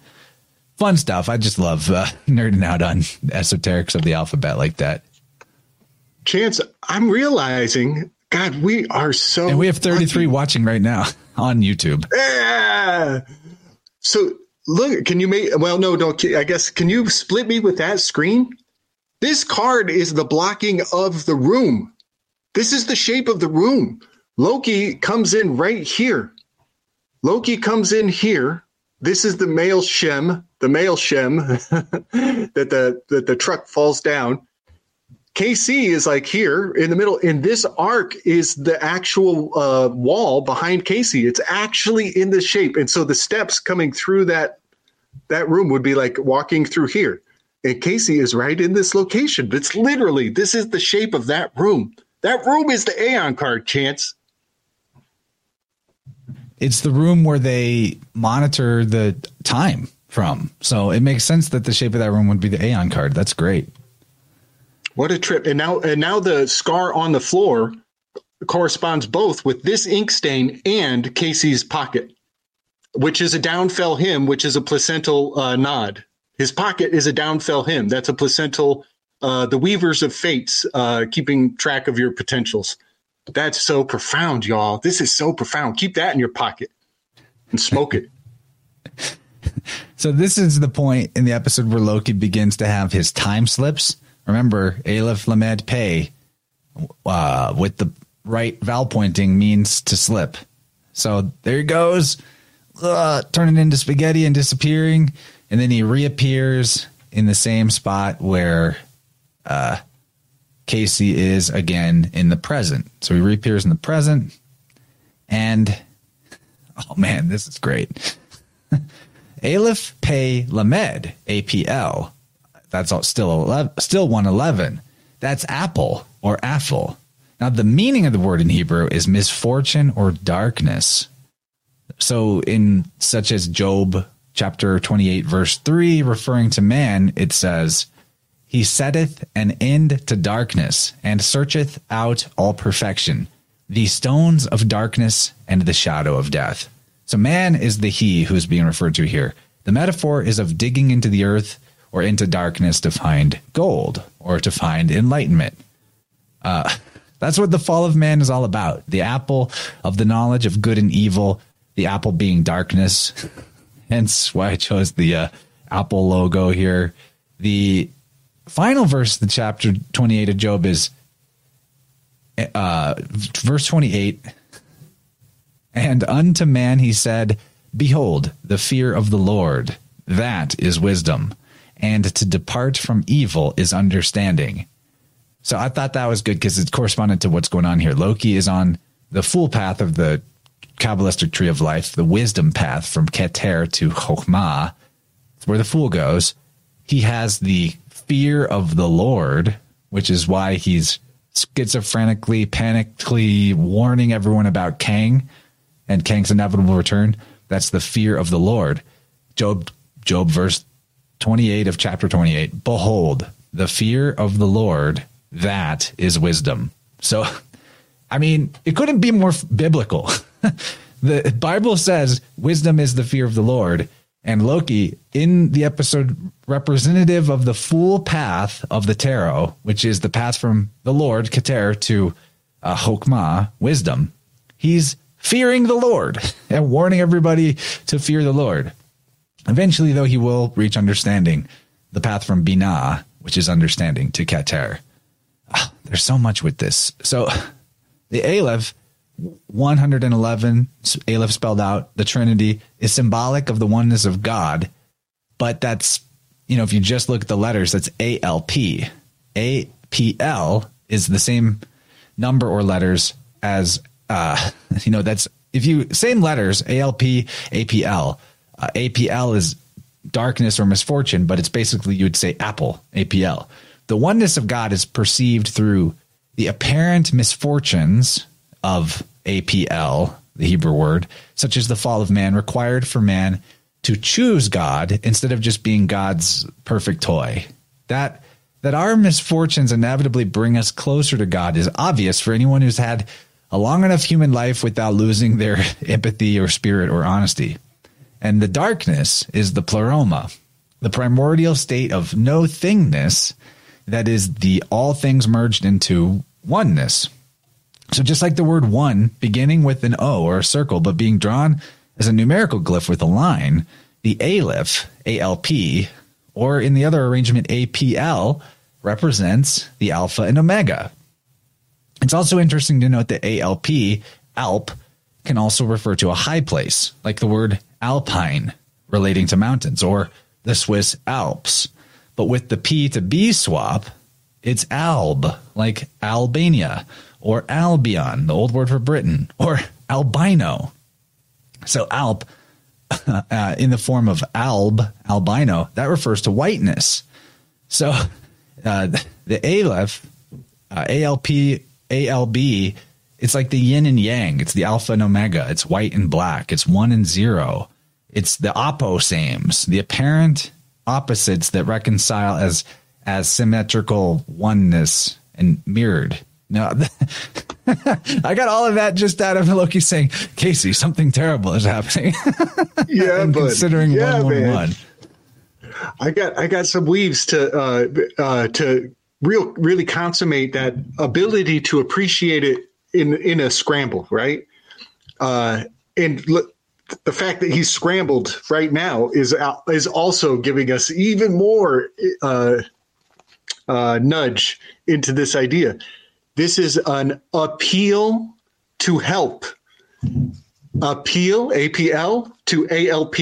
Fun stuff. I just love uh, (laughs) nerding out on esoterics of the alphabet like that. Chance, I'm realizing, God, we are so. And we have 33 lucky. watching right now (laughs) on YouTube. Yeah. So look, can you make, well, no, don't, I guess, can you split me with that screen? This card is the blocking of the room. This is the shape of the room. Loki comes in right here. Loki comes in here. This is the male Shem, the male Shem (laughs) that the that the truck falls down. KC is like here in the middle, and this arc is the actual uh, wall behind Casey. It's actually in the shape, and so the steps coming through that that room would be like walking through here. And Casey is right in this location. It's literally this is the shape of that room. That room is the Aeon card, Chance. It's the room where they monitor the time from. So it makes sense that the shape of that room would be the Aeon card. That's great. What a trip. And now and now the scar on the floor corresponds both with this ink stain and Casey's pocket, which is a downfell hymn, which is a placental uh, nod. His pocket is a downfell hymn. That's a placental uh, the weavers of fates, uh, keeping track of your potentials. That's so profound, y'all. This is so profound. Keep that in your pocket and smoke it. (laughs) so this is the point in the episode where Loki begins to have his time slips. Remember, Aleph Lamed Pay uh, with the right vowel pointing means to slip. So there he goes, uh, turning into spaghetti and disappearing, and then he reappears in the same spot where uh, KC is again in the present. So he reappears in the present. And (laughs) oh man, this is great. (laughs) Aleph Pay Lamed, APL. That's all, still 11, still 111. That's apple or apple. Now, the meaning of the word in Hebrew is misfortune or darkness. So, in such as Job chapter 28, verse 3, referring to man, it says, he setteth an end to darkness and searcheth out all perfection, the stones of darkness and the shadow of death. So man is the he who is being referred to here. The metaphor is of digging into the earth or into darkness to find gold or to find enlightenment. Uh, that's what the fall of man is all about. The apple of the knowledge of good and evil, the apple being darkness. (laughs) Hence why I chose the uh, Apple logo here. The final verse of the chapter 28 of Job is uh, verse 28. And unto man he said, Behold, the fear of the Lord, that is wisdom, and to depart from evil is understanding. So I thought that was good because it's corresponded to what's going on here. Loki is on the full path of the Kabbalistic tree of life, the wisdom path from Keter to Chokhmah, where the fool goes. He has the fear of the Lord, which is why he's schizophrenically, panically warning everyone about Kang. and Kang's inevitable return. That's the fear of the Lord. Job, Job, verse 28 of chapter 28. Behold, the fear of the Lord, that is wisdom. So, I mean, it couldn't be more biblical. (laughs) the Bible says wisdom is the fear of the Lord. And Loki, in the episode representative of the full path of the tarot, which is the path from the Lord, Keter, to uh, Hokmah, wisdom, he's fearing the Lord (laughs) and warning everybody to fear the Lord. Eventually, though, he will reach understanding, the path from Binah, which is understanding, to Keter. Oh, there's so much with this. So, (sighs) the Aleph, 111, Aleph spelled out, the Trinity, is symbolic of the oneness of God. But that's, you know, if you just look at the letters, that's ALP. APL is the same number or letters as uh, (laughs) you know, that's if you same letters, ALP. Uh, APL is darkness or misfortune, but it's basically you would say apple, APL. The oneness of God is perceived through the apparent misfortunes of APL, the Hebrew word, such as the fall of man, required for man to choose God instead of just being God's perfect toy. That that our misfortunes inevitably bring us closer to God is obvious for anyone who's had a long enough human life without losing their (laughs) empathy or spirit or honesty. And the darkness is the pleroma, the primordial state of no thingness that is the all things merged into oneness. So just like the word one beginning with an O or a circle, but being drawn as a numerical glyph with a line, the aleph, ALP, or in the other arrangement, APL, represents the alpha and omega, it's also interesting to note that ALP, Alp, can also refer to a high place, like the word alpine relating to mountains, or the Swiss Alps. But with the P to B swap, it's Alb, like Albania, or Albion, the old word for Britain, or albino. So Alp, (laughs) uh, in the form of alb, albino, that refers to whiteness. So uh, the Aleph, uh, ALP ALB, it's like the yin and yang. It's the alpha and omega. It's white and black. It's one and zero. It's the opposames, the apparent opposites that reconcile as as symmetrical oneness and mirrored. No, (laughs) I got all of that just out of Loki saying, Casey, something terrible is happening. (laughs) Yeah, but considering yeah, one one one. I got I got some weaves to uh, uh, to real really consummate that ability to appreciate it in in a scramble, right? Uh, and look, the fact that he's scrambled right now is is also giving us even more uh, uh, nudge into this idea. This is an appeal to help. Appeal, APL, to ALP.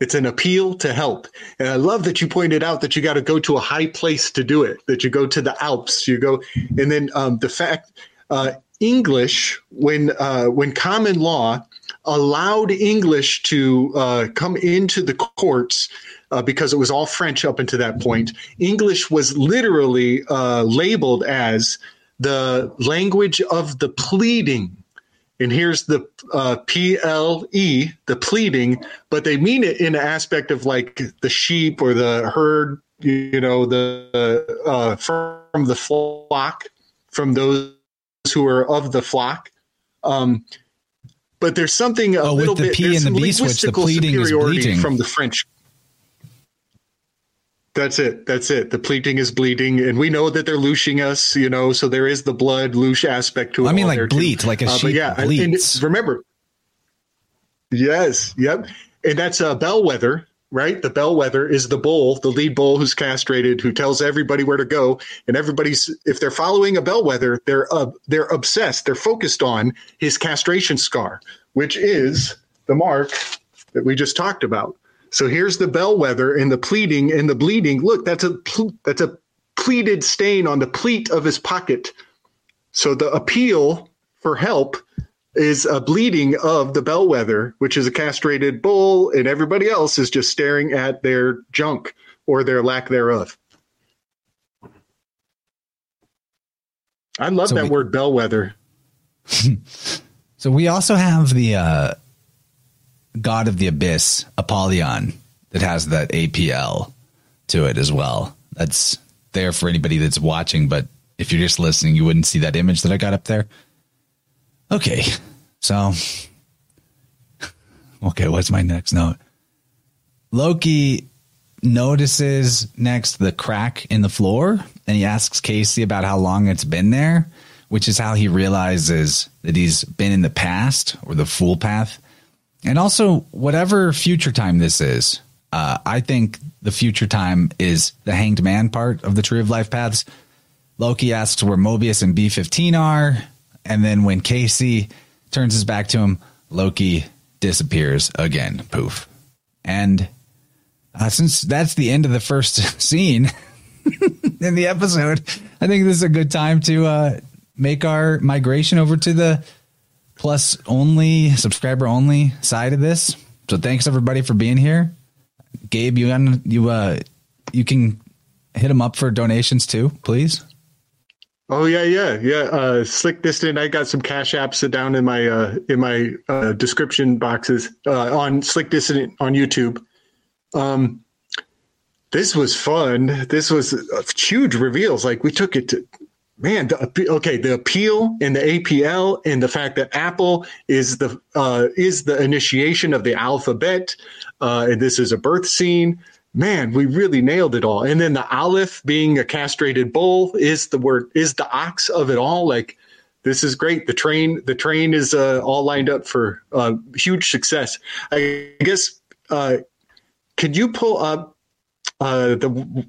It's an appeal to help. And I love that you pointed out that you got to go to a high place to do it, that you go to the Alps, you go, and then um, the fact, uh, English, when, uh, when common law allowed English to uh, come into the courts uh, because it was all French up until that point, English was literally uh, labeled as the language of the pleading. And here's the uh, PLE, the pleading, but they mean it in an aspect of like the sheep or the herd, you know, the uh, from the flock, from those who are of the flock. Um, but there's something a oh, little with the bit P and the B switch, the pleading is bleeding. from the French that's it. That's it. The pleating is bleeding, and we know that they're looshing us. You know, so there is the blood loosh aspect to it. I mean, like bleat, too. like a uh, sheep yeah, bleats. remember, yes, yep, and that's a bellwether, right? The bellwether is the bull, the lead bull who's castrated, who tells everybody where to go, and everybody's if they're following a bellwether, they're uh, they're obsessed, they're focused on his castration scar, which is the mark that we just talked about. So here's the bellwether and the pleading and the bleeding. Look, that's a that's a pleated stain on the pleat of his pocket. So the appeal for help is a bleeding of the bellwether, which is a castrated bull, and everybody else is just staring at their junk or their lack thereof. I love so that we, word bellwether. (laughs) So we also have the uh, God of the Abyss, Apollyon, that has that APL to it as well. That's there for anybody that's watching, but if you're just listening, you wouldn't see that image that I got up there. Okay, so (laughs) okay, what's my next note? Loki notices next the crack in the floor and he asks Casey about how long it's been there, which is how he realizes that he's been in the past or the fool path. And also, whatever future time this is, uh, I think the future time is the hanged man part of the Tree of Life paths. Loki asks where Mobius and B15 are. And then when Casey turns his back to him, Loki disappears again. Poof. And uh, since that's the end of the first (laughs) scene (laughs) in the episode, I think this is a good time to uh, make our migration over to the plus only subscriber only side of this. So thanks everybody for being here. Gabe, you you uh you can hit them up for donations too, please. Oh yeah, yeah, yeah. Uh, Slick Dissident. I got some cash apps down in my uh, in my uh, description boxes uh, on Slick Dissident on YouTube. Um, this was fun. This was huge reveals. Like we took it to man. The, okay, the appeal and the APL and the fact that Apple is the uh, is the initiation of the alphabet, uh, and this is a birth scene man, we really nailed it all. And then the Aleph being a castrated bull is the word is the ox of it all. Like this is great. The train the train is uh, all lined up for uh, huge success. I guess uh, could you pull up uh, the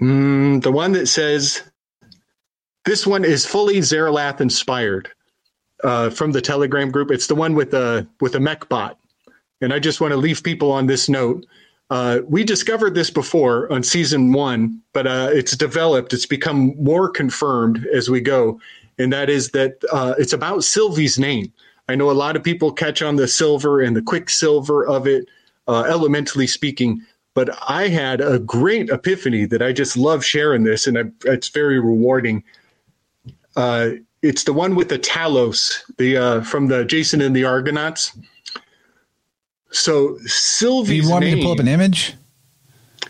mm, the one that says this one is fully Zarelath inspired uh, from the Telegram group. It's the one with the with a mech bot. And I just want to leave people on this note uh, we discovered this before on season one, but uh, it's developed. It's become more confirmed as we go, and that is that uh, it's about Sylvie's name. I know a lot of people catch on the silver and the quicksilver of it, uh, elementally speaking, but I had a great epiphany that I just love sharing this, and I, it's very rewarding. Uh, it's the one with the Talos, the uh, from the Jason and the Argonauts so Sylvie, you want name, me to pull up an image?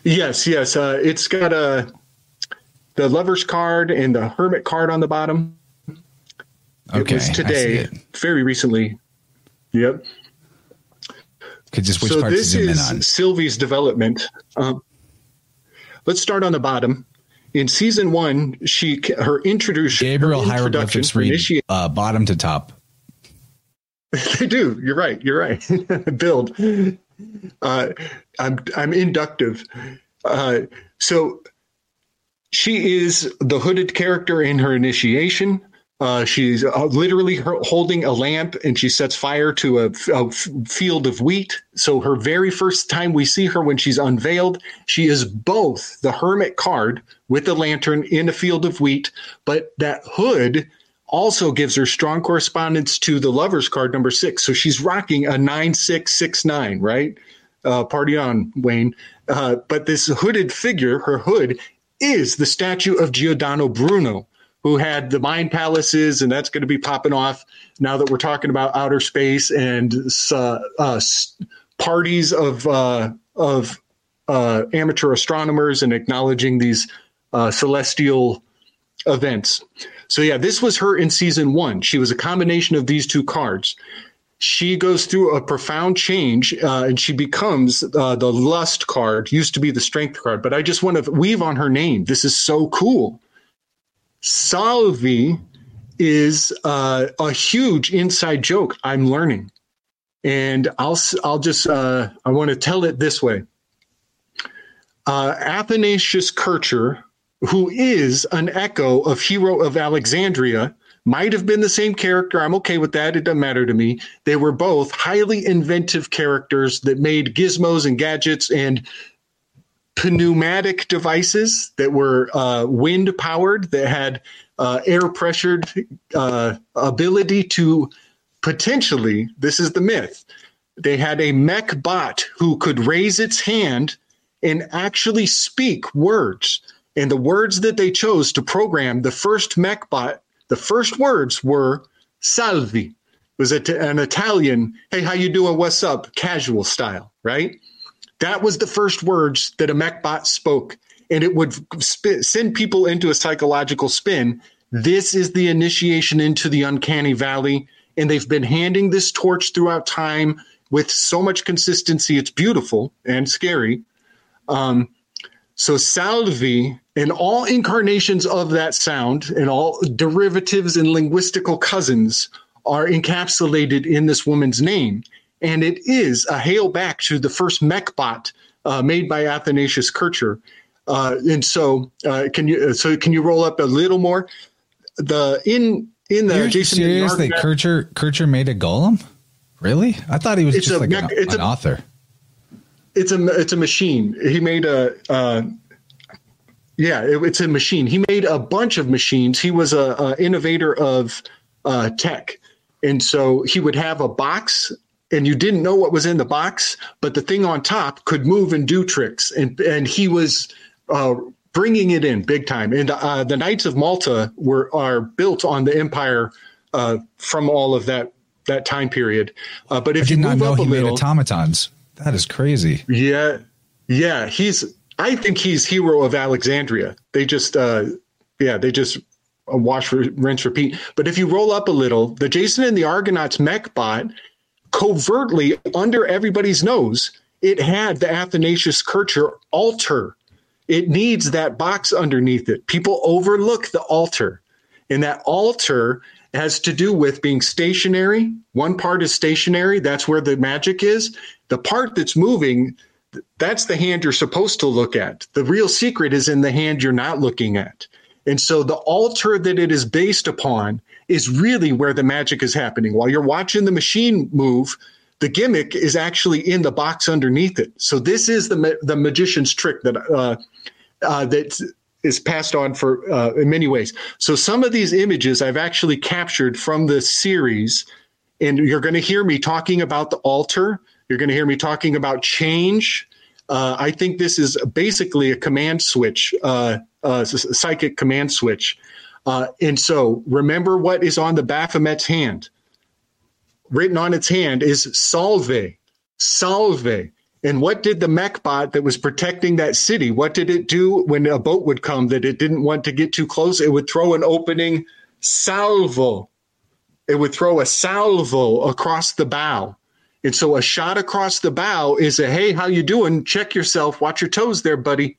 Yes, yes. Uh, it's got a uh, the lover's card and the hermit card on the bottom. Okay, it was today, very recently. Yep. Could just which so this is Sylvie's development. Um, let's start on the bottom. In season one, she her introduction. Gabriel her hieroglyphics read uh, bottom to top. (laughs) They do. You're right. You're right. (laughs) Build. Uh, I'm I'm inductive. Uh, so she is the hooded character in her initiation. Uh, she's uh, literally holding a lamp and she sets fire to a, a f- field of wheat. So, her very first time we see her when she's unveiled, she is both the hermit card with the lantern in a field of wheat, but that hood also gives her strong correspondence to the lover's card number six. So she's rocking a nine six six nine, right? Uh, party on, Wayne. Uh, but this hooded figure, her hood, is the statue of Giordano Bruno, who had the mind palaces, and that's going to be popping off now that we're talking about outer space and uh, uh parties of uh, of uh, amateur astronomers and acknowledging these celestial events. So yeah, this was her in season one. She was a combination of these two cards. She goes through a profound change, uh, and she becomes uh, the lust card. Used to be the strength card, but I just want to weave on her name. This is so cool. Salvi is uh, a huge inside joke. I'm learning, and I'll I'll just uh, I want to tell it this way. Uh, Athanasius Kircher who is an echo of Hero of Alexandria, might have been the same character. I'm okay with that. It doesn't matter to me. They were both highly inventive characters that made gizmos and gadgets and pneumatic devices that were uh, wind powered, that had uh, air pressured uh, ability to potentially, this is the myth, they had a mech bot who could raise its hand and actually speak words and the words that they chose to program the first MechBot, the first words were salvi. was it an Italian, hey, how you doing? What's up? Casual style, right? That was the first words that a mechbot spoke, and it would sp- send people into a psychological spin. This is the initiation into the uncanny valley, and they've been handing this torch throughout time with so much consistency. It's beautiful and scary. Um, so Salvi and all incarnations of that sound and all derivatives and linguistical cousins are encapsulated in this woman's name. And it is a hail back to the first mechbot uh, made by Athanasius Kircher. Uh, and so, uh, can you so can you roll up a little more? The in in the You're Jason serious that Kircher Kircher made a golem? Really? I thought he was just a like mech- an, it's an a- author. it's a it's a machine. He made a uh, yeah, it, it's a machine. He made a bunch of machines. He was a, a innovator of uh, tech, and so he would have a box, and you didn't know what was in the box, but the thing on top could move and do tricks, and and he was. Uh, bringing it in big time and uh, the knights of malta were are built on the empire uh, from all of that that time period uh, but if you move know up a little automatons. That is crazy. yeah, yeah. He's. I think he's hero of Alexandria. They just, uh, yeah, they just uh, wash, rinse, repeat. But if you roll up a little, the Jason and the Argonauts mech bot, covertly under everybody's nose, it had the Athanasius Kircher altar. It needs that box underneath it. People overlook the altar, and that altar has to do with being stationary. One part is stationary. That's where the magic is. The part that's moving, that's the hand you're supposed to look at. The real secret is in the hand you're not looking at. And so the altar that it is based upon is really where the magic is happening. While you're watching the machine move, the gimmick is actually in the box underneath it. So this is the ma- the magician's trick that uh, uh, that is passed on for uh, in many ways. So some of these images I've actually captured from the series, and you're going to hear me talking about the altar. You're going to hear me talking about change. Uh, I think this is basically a command switch, uh, uh, psychic command switch. Uh, and so remember what is on the Baphomet's hand. Written on its hand is Salve, Salve. And what did the mechbot that was protecting that city? What did it do when a boat would come that it didn't want to get too close? It would throw an opening salvo. It would throw a salvo across the bow. And so a shot across the bow is a hey, how you doing? Check yourself, watch your toes there, buddy.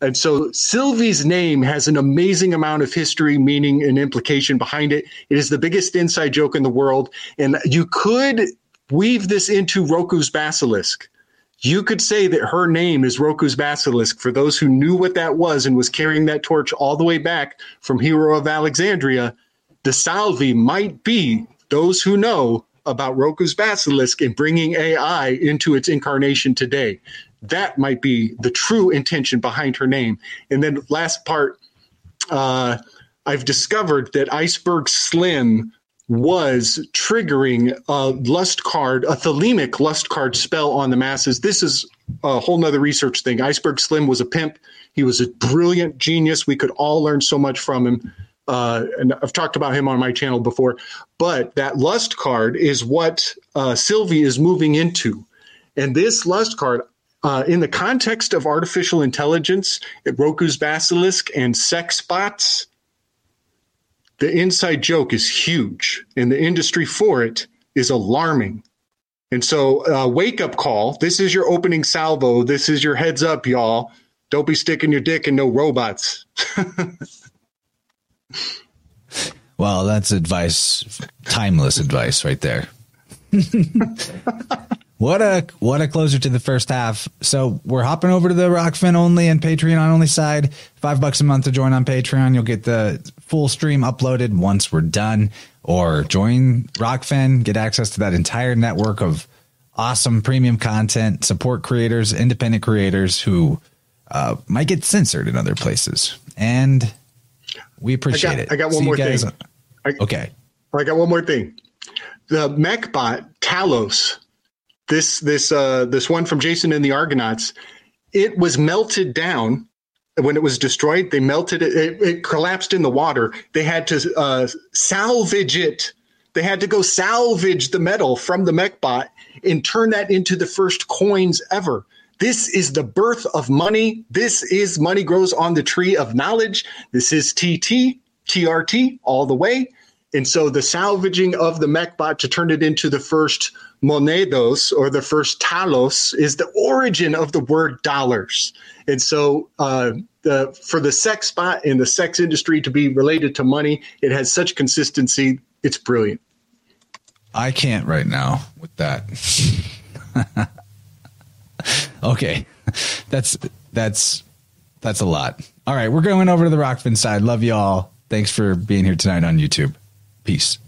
And so Sylvie's name has an amazing amount of history, meaning, and implication behind it. It is the biggest inside joke in the world. And you could weave this into Roko's basilisk. You could say that her name is Roko's basilisk for those who knew what that was and was carrying that torch all the way back from Hero of Alexandria. The Salvi might be those who know about Roko's basilisk and bringing AI into its incarnation today. That might be the true intention behind her name. And then last part, uh, I've discovered that Iceberg Slim was triggering a lust card, a thelemic lust card spell on the masses. This is a whole nother research thing. Iceberg Slim was a pimp. He was a brilliant genius. We could all learn so much from him. Uh, and I've talked about him on my channel before. But that lust card is what uh, Sylvie is moving into. And this lust card, uh, in the context of artificial intelligence, Roko's basilisk and sex bots, the inside joke is huge, and the industry for it is alarming. And so, uh, wake up call. This is your opening salvo. This is your heads up, y'all. Don't be sticking your dick in no robots. (laughs) Well, that's advice, timeless advice right there. (laughs) what a what a closer to the first half. So we're hopping over to the Rokfin only and Patreon only side. Five bucks a month to join on Patreon. You'll get the full stream uploaded once we're done. Or join Rokfin, get access to that entire network of awesome premium content, support creators, independent creators who uh, might get censored in other places. And we appreciate I got- it. I got one See more thing. I- okay. I got one more thing. The mechbot Talos, this this uh, this one from Jason and the Argonauts, it was melted down when it was destroyed. They melted it. It, it collapsed in the water. They had to uh, salvage it They had to go salvage the metal from the mechbot and turn that into the first coins ever. This is the birth of money. This is money grows on the tree of knowledge. This is TT, TRT all the way. And so the salvaging of the mechbot to turn it into the first monedos or the first talos is the origin of the word dollars. And so uh, the for the sex bot in the sex industry to be related to money, it has such consistency. It's brilliant. I can't right now with that. (laughs) okay. That's that's that's a lot. All right, we're going over to the Rokfin side. Love you all. Thanks for being here tonight on YouTube. Peace.